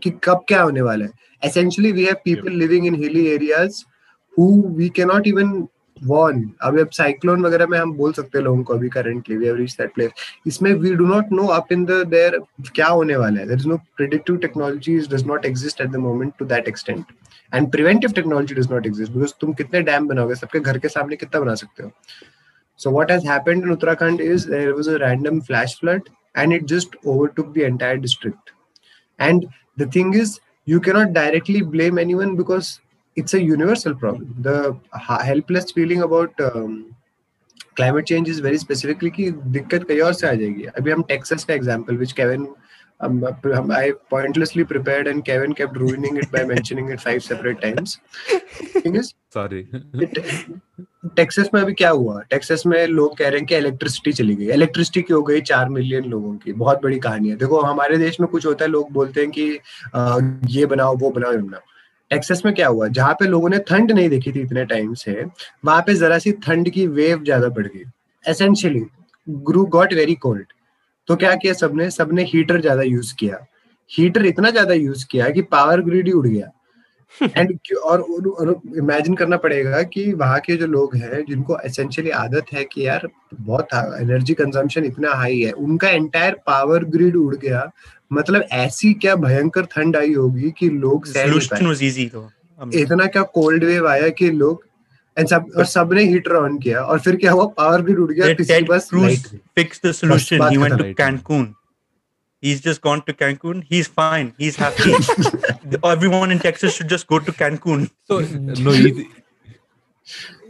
कि कब क्या होने वाला है। Essentially we have people living in hilly areas who we cannot even warn अभी अब साइक्लोन वगैरह में हम बोल सकते हैं लोगों को अभी currently we have reach that place इसमें we do not know up in the there क्या होने वाला है. There is no predictive technologies does not exist at the moment to that extent and preventive technology does not exist because तुम कितने dam बनाओगे? सबके घर के सामने कितना बना सकते हो? So what has happened in Uttarakhand is there was a random flash flood and it just overtook the entire district and the thing is you cannot directly blame anyone because it's a universal problem the helpless feeling about um, climate change is very specifically कि दिक्कत कहीं और से आ जाएगी अभी हम Texas का example which Kevin um, um, I pointlessly prepared and Kevin kept ruining it by mentioning it five separate times thing is Sorry. Texas में अभी क्या हुआ टेक्सास में लोग कह रहे हैं कि इलेक्ट्रिसिटी चली गई इलेक्ट्रिसिटी की हो गई चार मिलियन लोगों की बहुत बड़ी कहानी है देखो हमारे देश में कुछ होता है लोग बोलते हैं कि अ, ये बनाओ वो बनाओ ये बनाओ टेक्सास में क्या हुआ? जहाँ पे लोगों ने ठंड नहीं देखी थी इतने टाइम से वहाँ पे जरा सी ठंड की वेव ज़्यादा बढ़ गई। Essentially grew got very cold तो क्या किया सबने? सबने हीटर ज़्यादा यूज़ किया। हीटर इतना ज़्यादा यूज़ किया कि पावर ग्रिड ही उड़ गया। *laughs* एंड और, और इमेजिन करना पड़ेगा कि वहाँ के जो लोग हैं जिनको एसेंशियली आदत है कि यार बहुत एनर्जी कंजम्पशन इतना हाई है उनका एंटायर पावर ग्रिड उड़ गया। मतलब ऐसी क्या भयंकर ठंड आई होगी कि लोग The सह नहीं solution पाए was easy though. Um, इतना क्या कोल्ड वेव आया कि लोग सब और सबने हीटर ऑन किया और फिर क्या हुआ पावर ग्रिड उड़ गया किसी बस solution. बात He went to खत्म। Cancun. He's just gone to Cancun. He's fine. He's happy. Everyone in Texas should just go to Cancun. So no,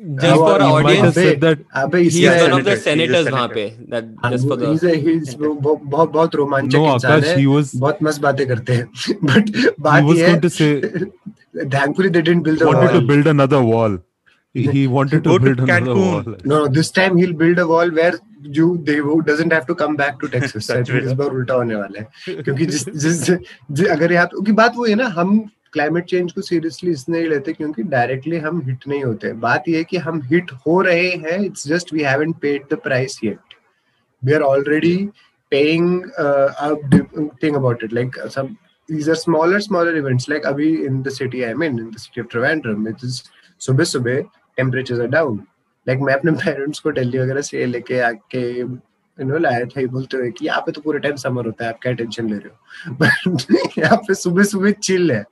just for our audience, that. अबे he is one of the senators वहाँ पे. That just for the He's a- he's बहुत बहुत रोमांचक No, इंसान Akash, है he was. बहुत मस्त बातें करते हैं बट He बात was ये going to say thankfully they didn't build a wanted to build another wall. He, wanted to build another wall. no no this time he'll build a wall where you they who doesn't have to come back to Texas I think इस बार उल्टा होने वाला है क्योंकि जिस जिस अगर यहाँ क्योंकि बात वो है ना हम क्लाइमेट चेंज को सीरियसली इसलिए नहीं लेते क्योंकि डायरेक्टली हम हिट नहीं होते। बात ये है कि हम हिट हो रहे हैं it's just we haven't paid the price yet uh, a di- thing about it like uh, some these are smaller smaller events like abhi in the city i'm in in the city of trivandrum it is सुबह सुबह temperatures are down. Like मैं अपने parents को दिल्ली वगैरह से लेके आके you know लाया था ये बोलते हुए कि यहाँ पे तो पूरे टाइम समर होता है आप क्या टेंशन ले रहे हो? *laughs* बट यहाँ पे सुबह सुबह चिल है।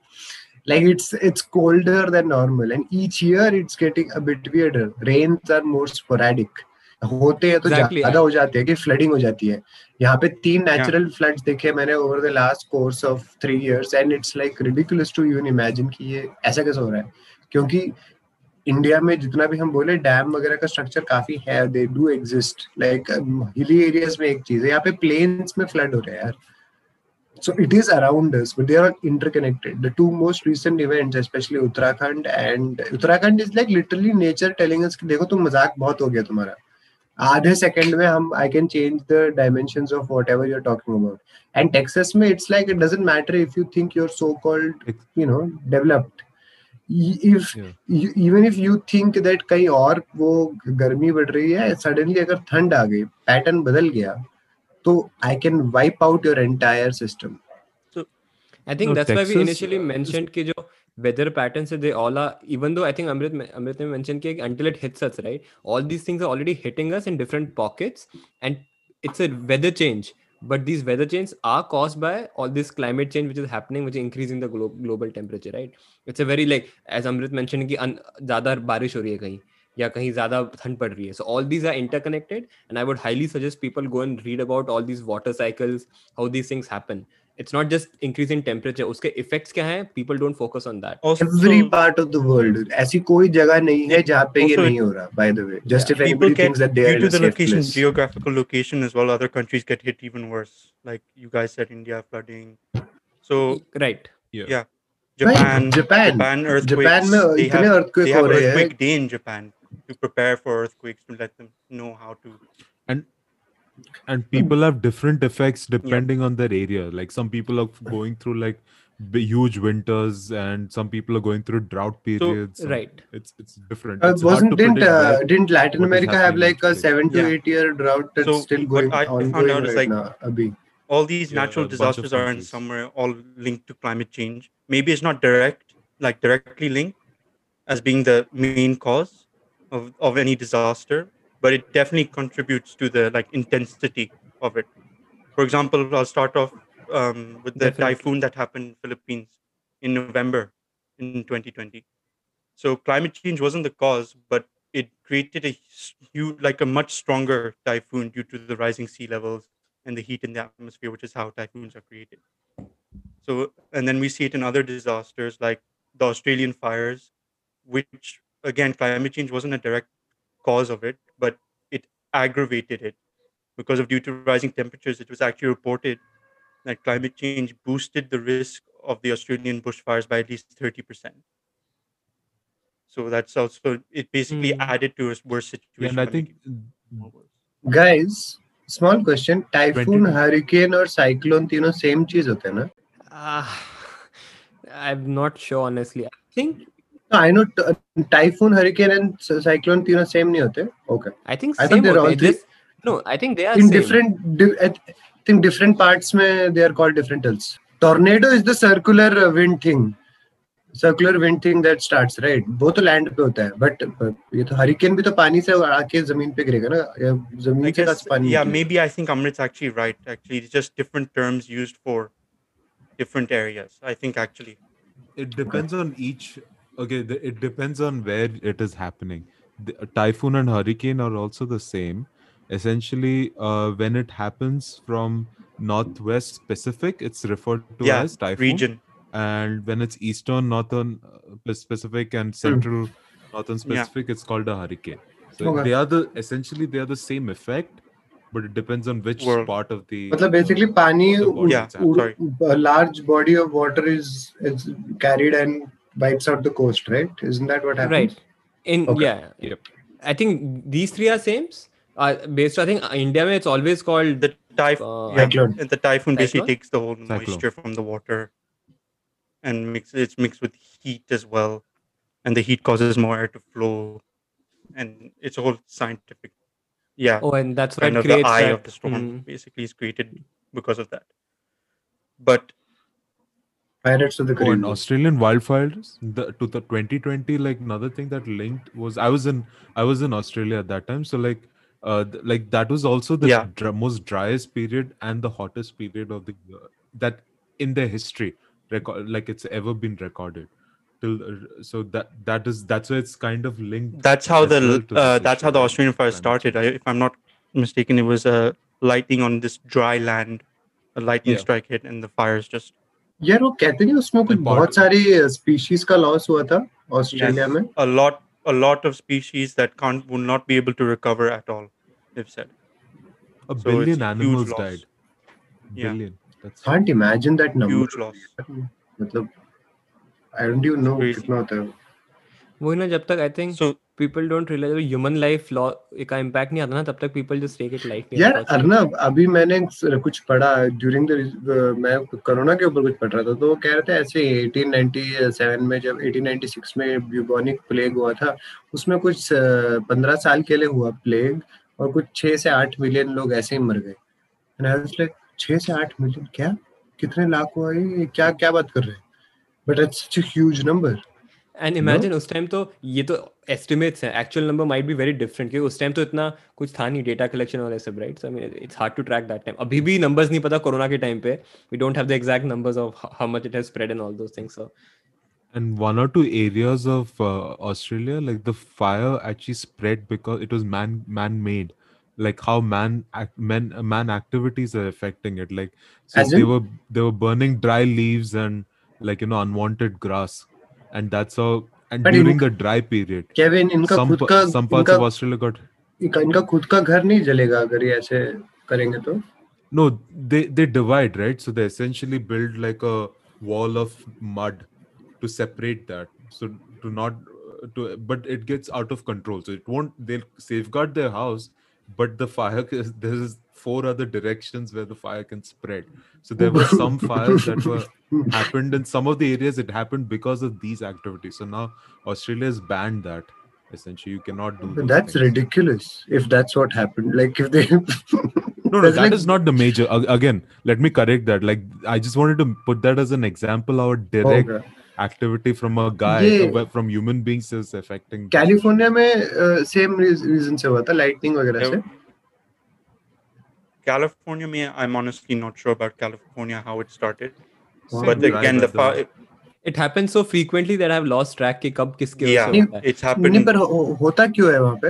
Like it's it's colder than normal. And each year it's getting a bit weirder. Rains are more sporadic. होते हैं तो Exactly, ज़्यादा हो जाते हैं कि फ्लडिंग हो जाती है। यहाँ पे तीन Yeah. नेचुरल फ्लड्स देखे मैंने over the last course of three years and it's like ridiculous to even imagine कि ये ऐसा कैसे हो रहा है। क्योंकि इंडिया में जितना भी हम बोले डैम वगैरह का स्ट्रक्चर काफ़ी है they do exist like hilly areas में एक चीज़ है। यहाँ पे प्लेन्स में फ्लड हो रहे हैं यार। So it is around us but they are interconnected the two most recent events especially uttarakhand and uttarakhand is like literally nature telling us देखो तुम मज़ाक बहुत हो गया तुम्हारा आधे सेकंड में हम I can change the dimensions of whatever you are talking about and Texas में it's like it doesn't matter if you think you are so called you know developed you, even if you think that कहीं और वो गर्मी बढ़ रही है suddenly अगर ठंड आ गई पैटर्न बदल गया तो I can wipe out your entire system I think that's why we initially mentioned कि जो वेदर पैटर्न से they all are even though I think अमृत अमृत ने मेंशन किया कि until it hits us right all these things are already hitting us in different pockets and it's a weather change but these weather change are cause by all this climate change which is happening which increase in the global temperature right it's a very like as Amrit mention की ज़्यादा बारिश हो रही है कहीं। या कहीं ज़्यादा ठंड पड़ रही है। So all these are interconnected and I would highly suggest people go and read about all these water cycles how these things happen it's not just increase in temperature उसके इफेक्ट्स क्या हैं? People don't focus on that every part of the world ऐसी कोई जगह नहीं है जहाँ पे ये नहीं हो रहा by the way just if anybody thinks that they are to the location geographical location as well other countries get hit even worse like you guys said India flooding so right या Japan Japan Japan में इतने earthquake हो रहे हैं। Japan to prepare for earthquakes to let them know how to. and and people have different effects depending on their area like some people are *laughs* going through like huge winters and some people are going through drought periods some- right it's it's different Uh, It's hard wasn't didn't uh, didn't Latin America have like a next. seven to eight year drought that's So, still going I found ongoing out right like, now? Abhi. all these Yeah, natural a bunch of disasters are in countries. somewhere all linked to climate change. Maybe it's not direct, like directly linked as being the main cause of, of any disaster, but it definitely contributes to the like intensity of it. For example, I'll start off um, with the Definitely. typhoon that happened in Philippines in November in 2020. So climate change wasn't the cause, but it created a huge, like a much stronger typhoon due to the rising sea levels and the heat in the atmosphere, which is how typhoons are created. So, and then we see it in other disasters like the Australian fires, which again, climate change wasn't a direct cause of it, but it aggravated it. Because of due to rising temperatures, it was actually reported that climate change boosted the risk of the Australian bushfires by at least 30%. So that's also, it basically mm. added to a worse situation. And I think, guys, small question typhoon, hurricane, or cyclone, you know, same cheese. okay? Uh, I'm not sure, honestly. I think I know typhoon hurricane and cyclone तीनों same नहीं होते okay i think I same thought they're होते all three- no i think they are in same. different di- I think different parts में they are called different hills tornado is the circular uh, wind thing circular wind thing that starts right वो तो land पे होता है but uh, ये तो hurricane भी तो पानी से आके ज़मीन पे गिरेगा ना या ज़मीन से guess, पानी yeah, निकलेगा? maybe I think Amrit's actually right. Actually, it's just different terms used for different areas. I think actually. it depends on each okay the, it depends on where it is happening the, a typhoon and hurricane are also the same essentially uh, when it happens from northwest pacific it's referred to yeah, as typhoon region. and when it's eastern northern uh, pacific and central northern pacific it's called a hurricane so Okay. they are the essentially they are the same effect but it depends on which World. part of the मतलब basically पानी the body Yeah, it's happening. a large body of water is is carried and wipes out the coast right isn't that what happens right in Okay. yeah Yep. i think these three are same uh, based i think uh, india it's always called The typhoon, Uh, yeah, Cyclone. and the typhoon basically Cyclone? takes the whole Cyclone. moisture from the water, and mix it's mixed with heat as well, and the heat causes more air to flow, and it's all scientific, yeah, oh and that's why kind of the eye that, of the storm. mm, Basically, is created because of that. But pirates of the Oh, Australian wildfires the, to the 2020 like another thing that linked was I was in I was in Australia at that time so like uh th- like that was also the Yeah. dr- most driest period and the hottest period of the year that in their history record like it's ever been recorded till uh, so that that is that's why it's kind of linked that's how the well to uh, that's how the Australian fire started. I, if I'm not mistaken, it was a lightning on this dry land. A lightning Yeah. strike hit, and the fires just यार वो कहते नहीं उसमें कुछ बहुत सारे species का loss हुआ था ऑस्ट्रेलिया yes. में। A lot a lot of species that can't would not be able to recover at all they said a billion animals died billion that's can't imagine that number huge loss मतलब I don't you know कितना होता है। वो ना जब तक I think so people don't realize human life law का impact नहीं आता ना तब तक people just take it lightly यार. अर्नब अभी मैंने कुछ पढ़ा ड्यूरिंग द मैं कोरोना के ऊपर कुछ पढ़ रहा था तो वो कह रहे थे ऐसे 1897 में जब 1896 में ब्यूबोनिक प्लेग हुआ था उसमें कुछ पंद्रह साल के लिए हुआ प्लेग और कुछ छह से आठ मिलियन लोग ऐसे ही मर गए। And I was like, छह से आठ मिलियन क्या? कितने लाख हुआ ये? क्या क्या बात कर रहे हैं? But it's a huge number and imagine उस टाइम तो ये तो एस्टिमेट्स हैं actual number might be very different क्योंकि उस टाइम तो इतना कुछ था नहीं डेटा कलेक्शन और सब right so I it's hard to track that time अभी भी नंबर्स नहीं पता कोरोना के टाइम पे we don't have the exact numbers of how much it has spread and all those things so And one or two areas of uh, Australia, like the fire actually spread because it was man man made. Like how man act, man man activities are affecting it. Like so As they in? were they were burning dry leaves and like you know unwanted grass, and that's how. And But in- during the dry period, Kevin इनका some खुद का some parts इनका of Australia got इनका इनका खुद का घर नहीं जलेगा अगर ये ऐसे करेंगे तो No, they they divide, right? So they essentially build like a wall of mud to separate that. So to not uh, to, but it gets out of control. So it won't. They'll safeguard their house, but the fire *laughs* is there's four other directions where the fire can spread. So there were some *laughs* fires that were happened in some of the areas. It happened because of these activities. So now Australia has banned that. Essentially, you cannot do. That's things. ridiculous if that's what happened like if they No, no, *laughs* that like- is not the major. Again, let me correct that. Like, I just wanted to put that as an example. Our oh, direct होगा activity from a guy, ये- uh, from human beings, is affecting. California में same reason से हुआ था lightning वगैरह से California, me, I'm honestly not sure about California how it started. Wow. But Right, again, the but fire, it happens so frequently that I've lost track कि कब किसके yeah, होता है it's नहीं happened. पर हो- होता क्यों है वहाँ पे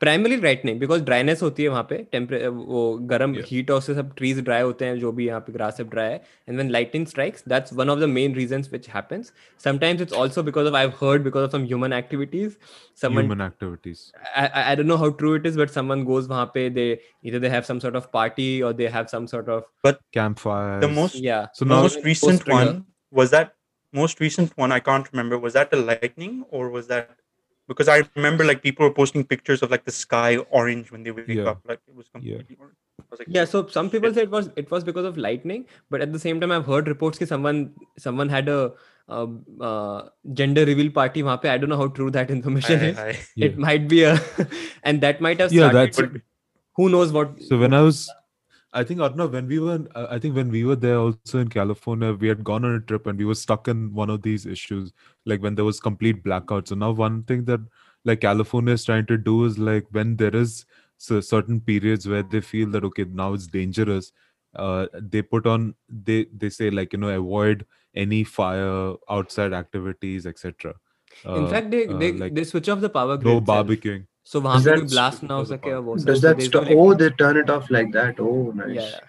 प्राइमरली राइटनिंग बिकॉज ड्राइनेस होती है वहाँ पे टेम्परे वो गर्म Yeah. हीट और से सब ट्रीज ड्राई होते हैं जो भी यहाँ पे ग्रास सब ड्राई है and when lightning strikes that's one of the main reasons which happens sometimes it's also because of I have heard because of some human activities someone Human activities. I, I I don't know how true it is but someone goes वहाँ पे they either they have some sort of party or they have some sort of Campfires. The most yeah So the now, most recent trigger. one was that most recent one I can't remember. Was that the lightning or was that because I remember like people were posting pictures of like the sky orange when they wake yeah. up, like it was completely yeah. orange. Like, yeah, so some people say it was it was because of lightning, but at the same time, I've heard reports that someone someone had a uh, gender reveal party wahan pe. I don't know how true that information I, is. I, I, yeah. It might be a, *laughs* and that might have started. Yeah, that's. But, who knows what? So when I was I think Arnav, when we were, uh, I think when we were there also in California, we had gone on a trip and we were stuck in one of these issues, like when there was complete blackout. So now one thing that like California is trying to do is like when there is cer- certain periods where they feel that okay now it's dangerous, uh, they put on they they say like you know avoid any fire, outside activities, etc. in Uh, fact they uh, they, like they switch off the power grid no barbecuing. So वहाँ पे that blast ना हो सके और वो सब. does that stop oh they turn it off like that oh nice yeah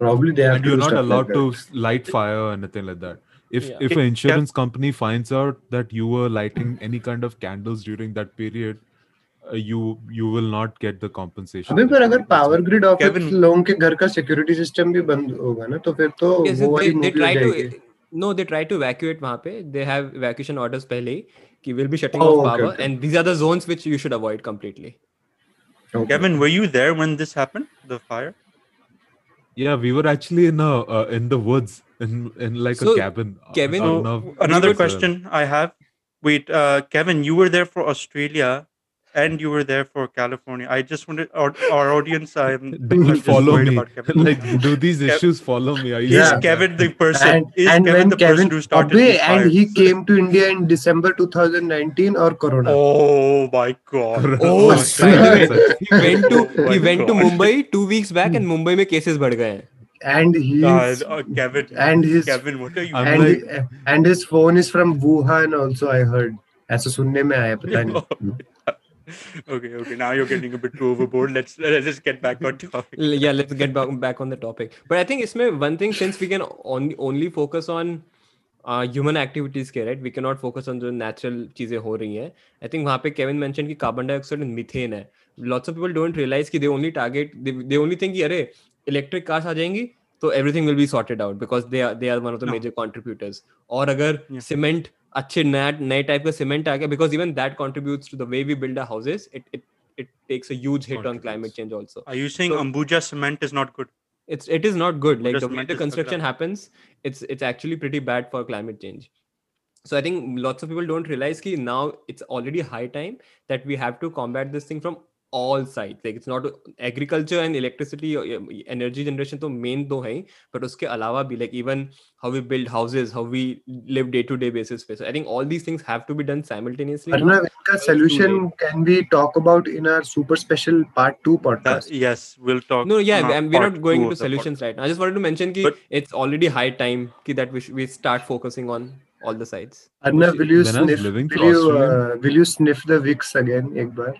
probably they have and to you're not allowed like to that. light fire or anything like that. If Yeah. if an insurance company finds out that you were lighting any kind of candles during that period, uh, you you will not get the compensation. अबे पर अगर power. Grid office Kevin- लोगों के घर का security system भी बंद होगा ना तो फिर तो Yes, वो वाली they, they मूवी हो try to जाएगी no they try to evacuate वहाँ पे they have evacuation orders पहले ही कि will be shutting Oh, off okay, power okay. and these are the zones which you should avoid completely Okay. Kevin, were you there when this happened? The fire? Yeah, we were actually in a uh, in the woods in in like So, a cabin. Kevin- uh, So, another question I have. Wait, uh, Kevin, you were there for Australia and you were there for California. I just wanted our, our audience. I'm, Do *laughs* I'm you just follow worried me? about Kevin. like, do these Kev- issues follow me? Are you Is Yeah. Kevin the person? and, is and Kevin when the person Kevin who started अबे these and he fires? came to India in December 2019 or Corona Oh my god! Oh, my by the way, God. he went to Oh he *laughs* my went to God. Mumbai two weeks back and Mumbai में cases बढ़ गए हैं and he's God, uh, Kevin, and his Kevin, what are you? I'm and like- and his phone is from Wuhan also I heard ऐसा सुनने में आया पता नहीं *laughs* okay, okay. Now you're getting a bit too overboard. Let's let's just get back on topic. L- yeah let's get back, back on the topic but i think इसमें one thing since we can only only focus on uh, human activities के right we cannot focus on जो natural चीजें हो रही हैं i think वहाँ पे Kevin mentioned कि carbon dioxide and methane है lots of people don't realize कि they only target they, they only think कि अरे electric cars आ जाएंगी तो everything will be sorted out because they are they are one of the No. major contributors और अगर Yeah. cement अच्छे नया नए टाइप का सीमेंट आ गया because even that contributes to the way we build our houses it it it takes a huge hit on climate Contributes. change also Are you saying So- Ambuja cement is not good? it's it is not good like just the way meant the to suck it construction up. happens it's it's actually pretty bad for climate change so i think lots of people don't realize ki now it's already high time that we have to combat this thing from all sides like it's not agriculture and electricity or uh, energy generation तो main तो है ही, but उसके अलावा भी like even how we build houses how we live day to day basis पे so I think all these things have to be done simultaneously Arnav, इनका solution can we talk about in our super special part two That, podcast? yes, we'll talk. no yeah in our and we're part not going two into of the pod- solutions right now I just wanted to mention कि it's already high time कि that we, sh- we start focusing on all the sides Arnav, will you When I was sniff? living Will to you Australia- uh, will you sniff the Vicks again एक बार?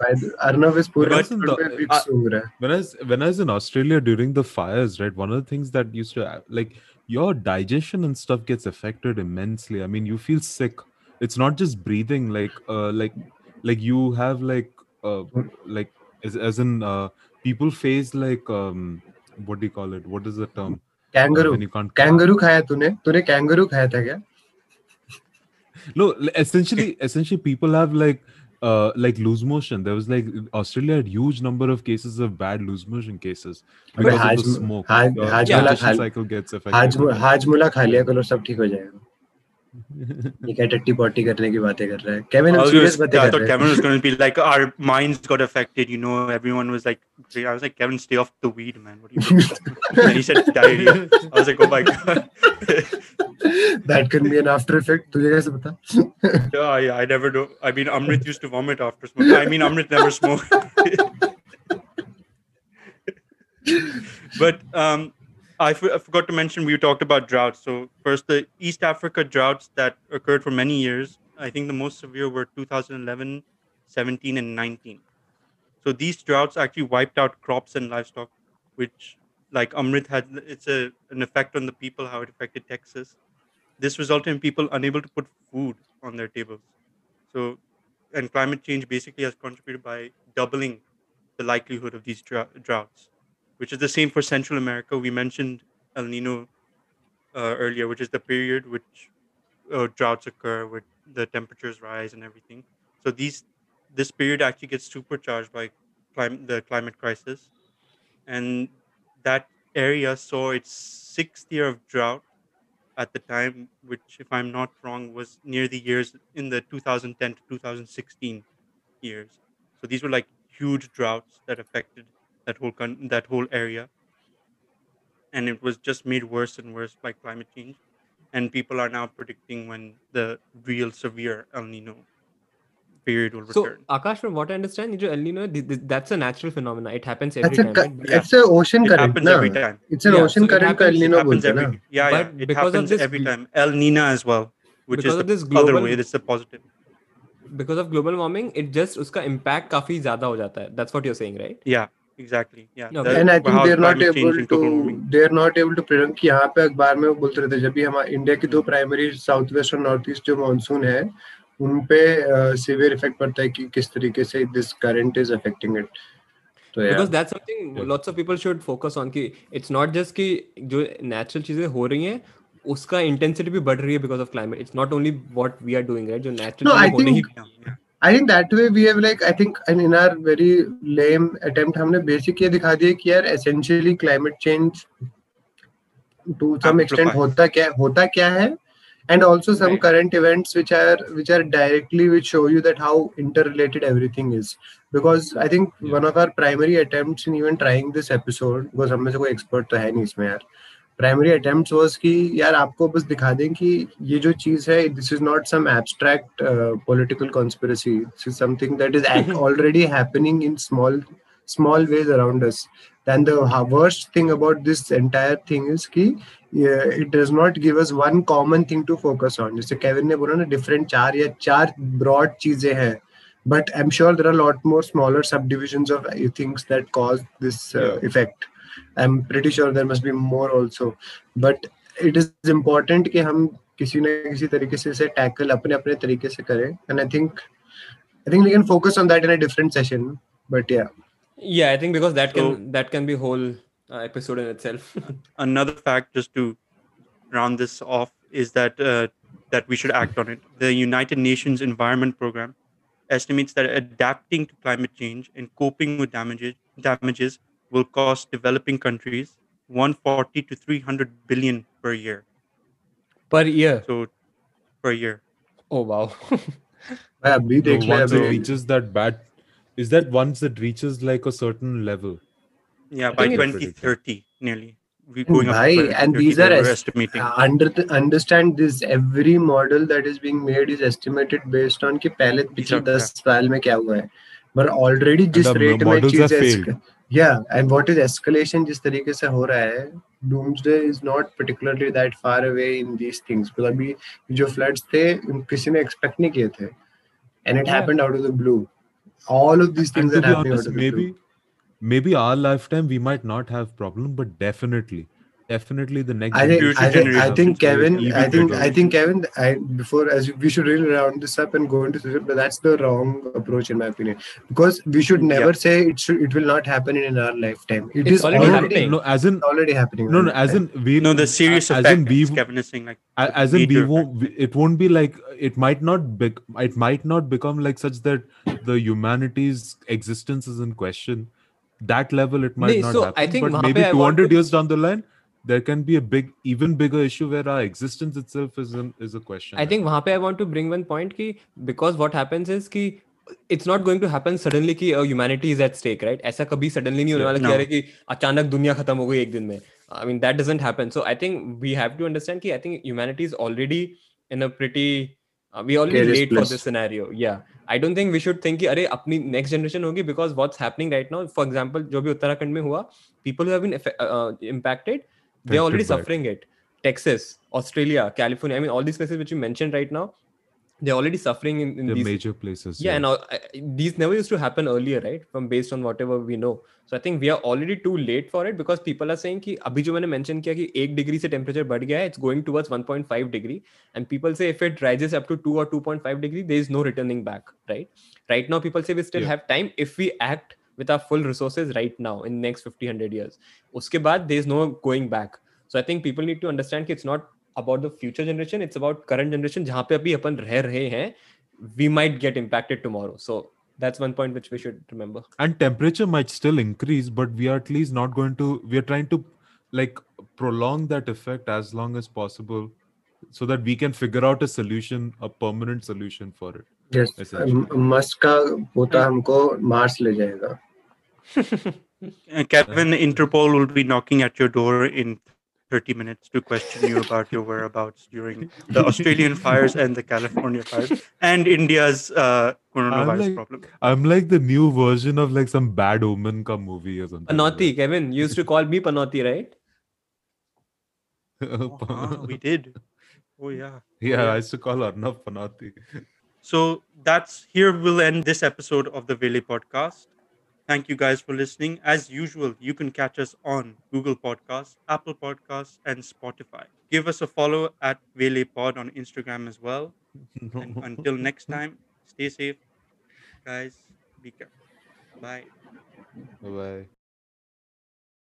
By the- Arnav is पूरे But- episode में Vicks uh, सूंघ रहा है. when I was when I was in Australia during the fires, right? One of the things that used to ha- like your digestion and stuff gets affected immensely. I mean, you feel sick. It's not just breathing, like uh, like like you have like uh, like as, as in uh, people face like um what do you call it? What is the term? Uh, Kangaroo. when you can't Kangaroo खाया तूने? तूने kangaroo खाया था क्या? no l- essentially essentially people have like uh, like loose motion. There was like Australia had huge number of cases of bad loose motion cases because Haj, of the smoke. Haj, Haj, yeah. Haj, cycle gets affected. Haj, Hajmola खा लिया करो सब ठीक हो जाएगा. ये क्या टट्टी पॉटी करने की बातें कर रहा है? केविन हम सीरियस बातें कर रहे हैं? Kevin was going to be like our minds got affected you know everyone was like I was like Kevin stay off the weed man what you doing he said diarrhoea I was like oh my god that can be an after effect. tujhe kaise pata yeah I, i never do i mean amrit used to vomit after smoking. I mean amrit never smoked. *laughs* But um I, f- I forgot to mention we talked about droughts. So first, the East Africa droughts that occurred for many years. I think the most severe were 2011, 17, and 19. So these droughts actually wiped out crops and livestock, which, like Amrit had, it's a an effect on the people. How it affected Texas. This resulted in people unable to put food on their tables. So, and climate change basically has contributed by doubling the likelihood of these drought, droughts, which is the same for Central America. We mentioned El Nino uh, earlier, which is the period which uh, droughts occur, where the temperatures rise and everything. So these this period actually gets supercharged by clim- the climate crisis, and that area saw its sixth year of drought at the time, which, if I'm not wrong, was near the years in the 2010 to 2016 years. So these were like huge droughts that affected that whole con- that whole area, and it was just made worse and worse by climate change. And people are now predicting when the real severe El Nino period will so return. Akash from what I understand ये जो El Nino है, th- th- that's a natural phenomenon it happens every That's a time cu- right? But- Yeah. it's a ocean it current happens ना? every time. It's an Yeah, ocean so it current का happens- El it Nino happens बोलते हैं every ना? yeah, But yeah. It because of happens this every gl- time. El Nina as well, which Because is of the this other global- way. That's the positive. because of global warming it just उसका impact काफी ज्यादा हो जाता है that's what you're saying right Yeah, exactly. Yeah. Okay. And I think they're not able to they're not able to predict कि यहाँ पे अखबार में वो बोलते रहते हैं, जब भी हमारे इंडिया की दो प्राइमरी साउथ वेस्ट और नॉर्थ ईस्ट जो मानसून है उन पे सिवियर इफ़ेक्ट पड़ता है कि किस तरीके से this current is affecting it तो yeah. because that's something Yeah. lots of people should focus on कि it's not just कि जो natural चीज़ें हो रही हैं उसका intensity भी बढ़ रही है because of climate it's not only what we are doing right जो No, I होने ही I think that way we have like I think in our very lame attempt हमने बेसिक ये दिखा दिया कि यार essentially climate change to some extent होता क्या होता क्या है? And also some current events which are which are directly which show you that how inter everything is because I think one of our primary attempt in even trying this episode because हमें से कोई expert तो है नहीं इसमें यार। Primary attempt was कि यार आपको बस दिखा दें कि ये जो चीज़ है this is not some abstract political conspiracy this is something that is already happening in small small ways around us then the worst thing about this entire thing is कि yeah, it does not give us one common thing to focus on जैसे Kevin ने बोला ना different चार या चार broad चीज़ें हैं but i'm sure there are a lot more smaller subdivisions of uh, things that cause this uh, Yeah. effect i'm pretty sure there must be more also but it is important कि हम किसी न किसी तरीके से इसे tackle अपने अपने तरीके से करें and i think i think we can focus on that in a different session but yeah yeah I think because that can So- that can be whole uh, episode in itself *laughs* Another fact, just to round this off, is that uh, that we should act on it. The United Nations Environment Program estimates that adapting to climate change and coping with damages damages will cost developing countries 140 to 300 billion per year. per year So per year. oh wow *laughs* भाई अभी the देख ले ones it अभी reaches that bad is that once it reaches like a certain level Yeah, I by think it's- 2030, nearly. We're going up to Bhai, and 2030, these they are were es- estimating. Uh, under the, understand this every model that is being made is estimated based on कि पहले पिछले Exactly. दस साल में क्या हुआ है but already जिस the rate में models चीज have failed. esca- yeah and what is escalation jis tarike se ho raha hai doomsday is not particularly that far away in these things because abhi jo floods the kisi ne expect nahi kiye the and it Yeah. happened out of the blue all of these things are happening honest out of the maybe blue maybe our lifetime we might not have problem but definitely definitely the next. I think, I think, I think Kevin, I think. I think Kevin, I, before as we should really round this up and go into season, but that's the wrong approach in my opinion because we should never yeah. say it should, it will not happen in our lifetime. It it's is already, already, happening. No, as in already happening. No, no, as in we. know the serious as effect. In we, Kevin is saying like. As in we won't. It won't be like it might not be. It might not become like such that the humanity's existence is in question. That level it might nee, not so happen. I think but maybe 200 years down the line there can be a big even bigger issue where our existence itself is an, is a question I think वहाँ पे I want to bring one point कि because what happens is कि it's not going to happen suddenly कि uh, humanity is at stake right ऐसा कभी suddenly नहीं होने वाला कि No. अरे कि अचानक दुनिया खत्म हो गई एक दिन में I mean that doesn't happen so I think we have to understand कि I think humanity is already in a pretty uh, we already Precarious late for place. this scenario yeah I don't think we should think कि अरे अपनी next generation होगी because what's happening right now for example जो भी उत्तराखंड में हुआ people who have been effe- uh, impacted they're already back. suffering it texas australia california i mean all these places which you mentioned right now they're already suffering in, in the these major places yeah, yeah. and all, I, these never used to happen earlier right from based on whatever we know so i think we are already too late for it because people are saying ki abhi jo maine mention kiya ki 1 degree se temperature bad gaya it's going towards 1.5 degree and people say if it rises up to 2 or 2.5 degree there is no returning back right right now people say we still yeah. have time if we act with our full resources right now in the next 50 100 years उसके बाद there is no going back so i think people need to understand कि it's not about the future generation it's about current generation जहाँ पे अभी अपन रह रहे हैं we might get impacted tomorrow so that's one point which we should remember and temperature might still increase but we are at least not going to we are trying to like prolong that effect as long as possible so that we can figure out a solution a permanent solution for it Yes, essentially. Musk का पोता हमको Mars ले जाएगा. *laughs* Kevin, Interpol will be knocking at your door in 30 minutes to question you about your whereabouts during the Australian fires and the California fires and India's uh, coronavirus like- problem. i'm like the new version of like some bad omen ka movie or something like Panoti, Kevin, you used to call me Panoti, right? that. *laughs* Oh, we did. Oh, yeah. yeah i used to call arnav panati So that's here we'll end this episode of the Vele podcast. Thank you guys for listening. As usual, you can catch us on Google Podcasts, Apple Podcasts, and Spotify. Give us a follow at Vele Pod on Instagram as well. And *laughs* until next time, stay safe, guys. Be careful. Bye. bye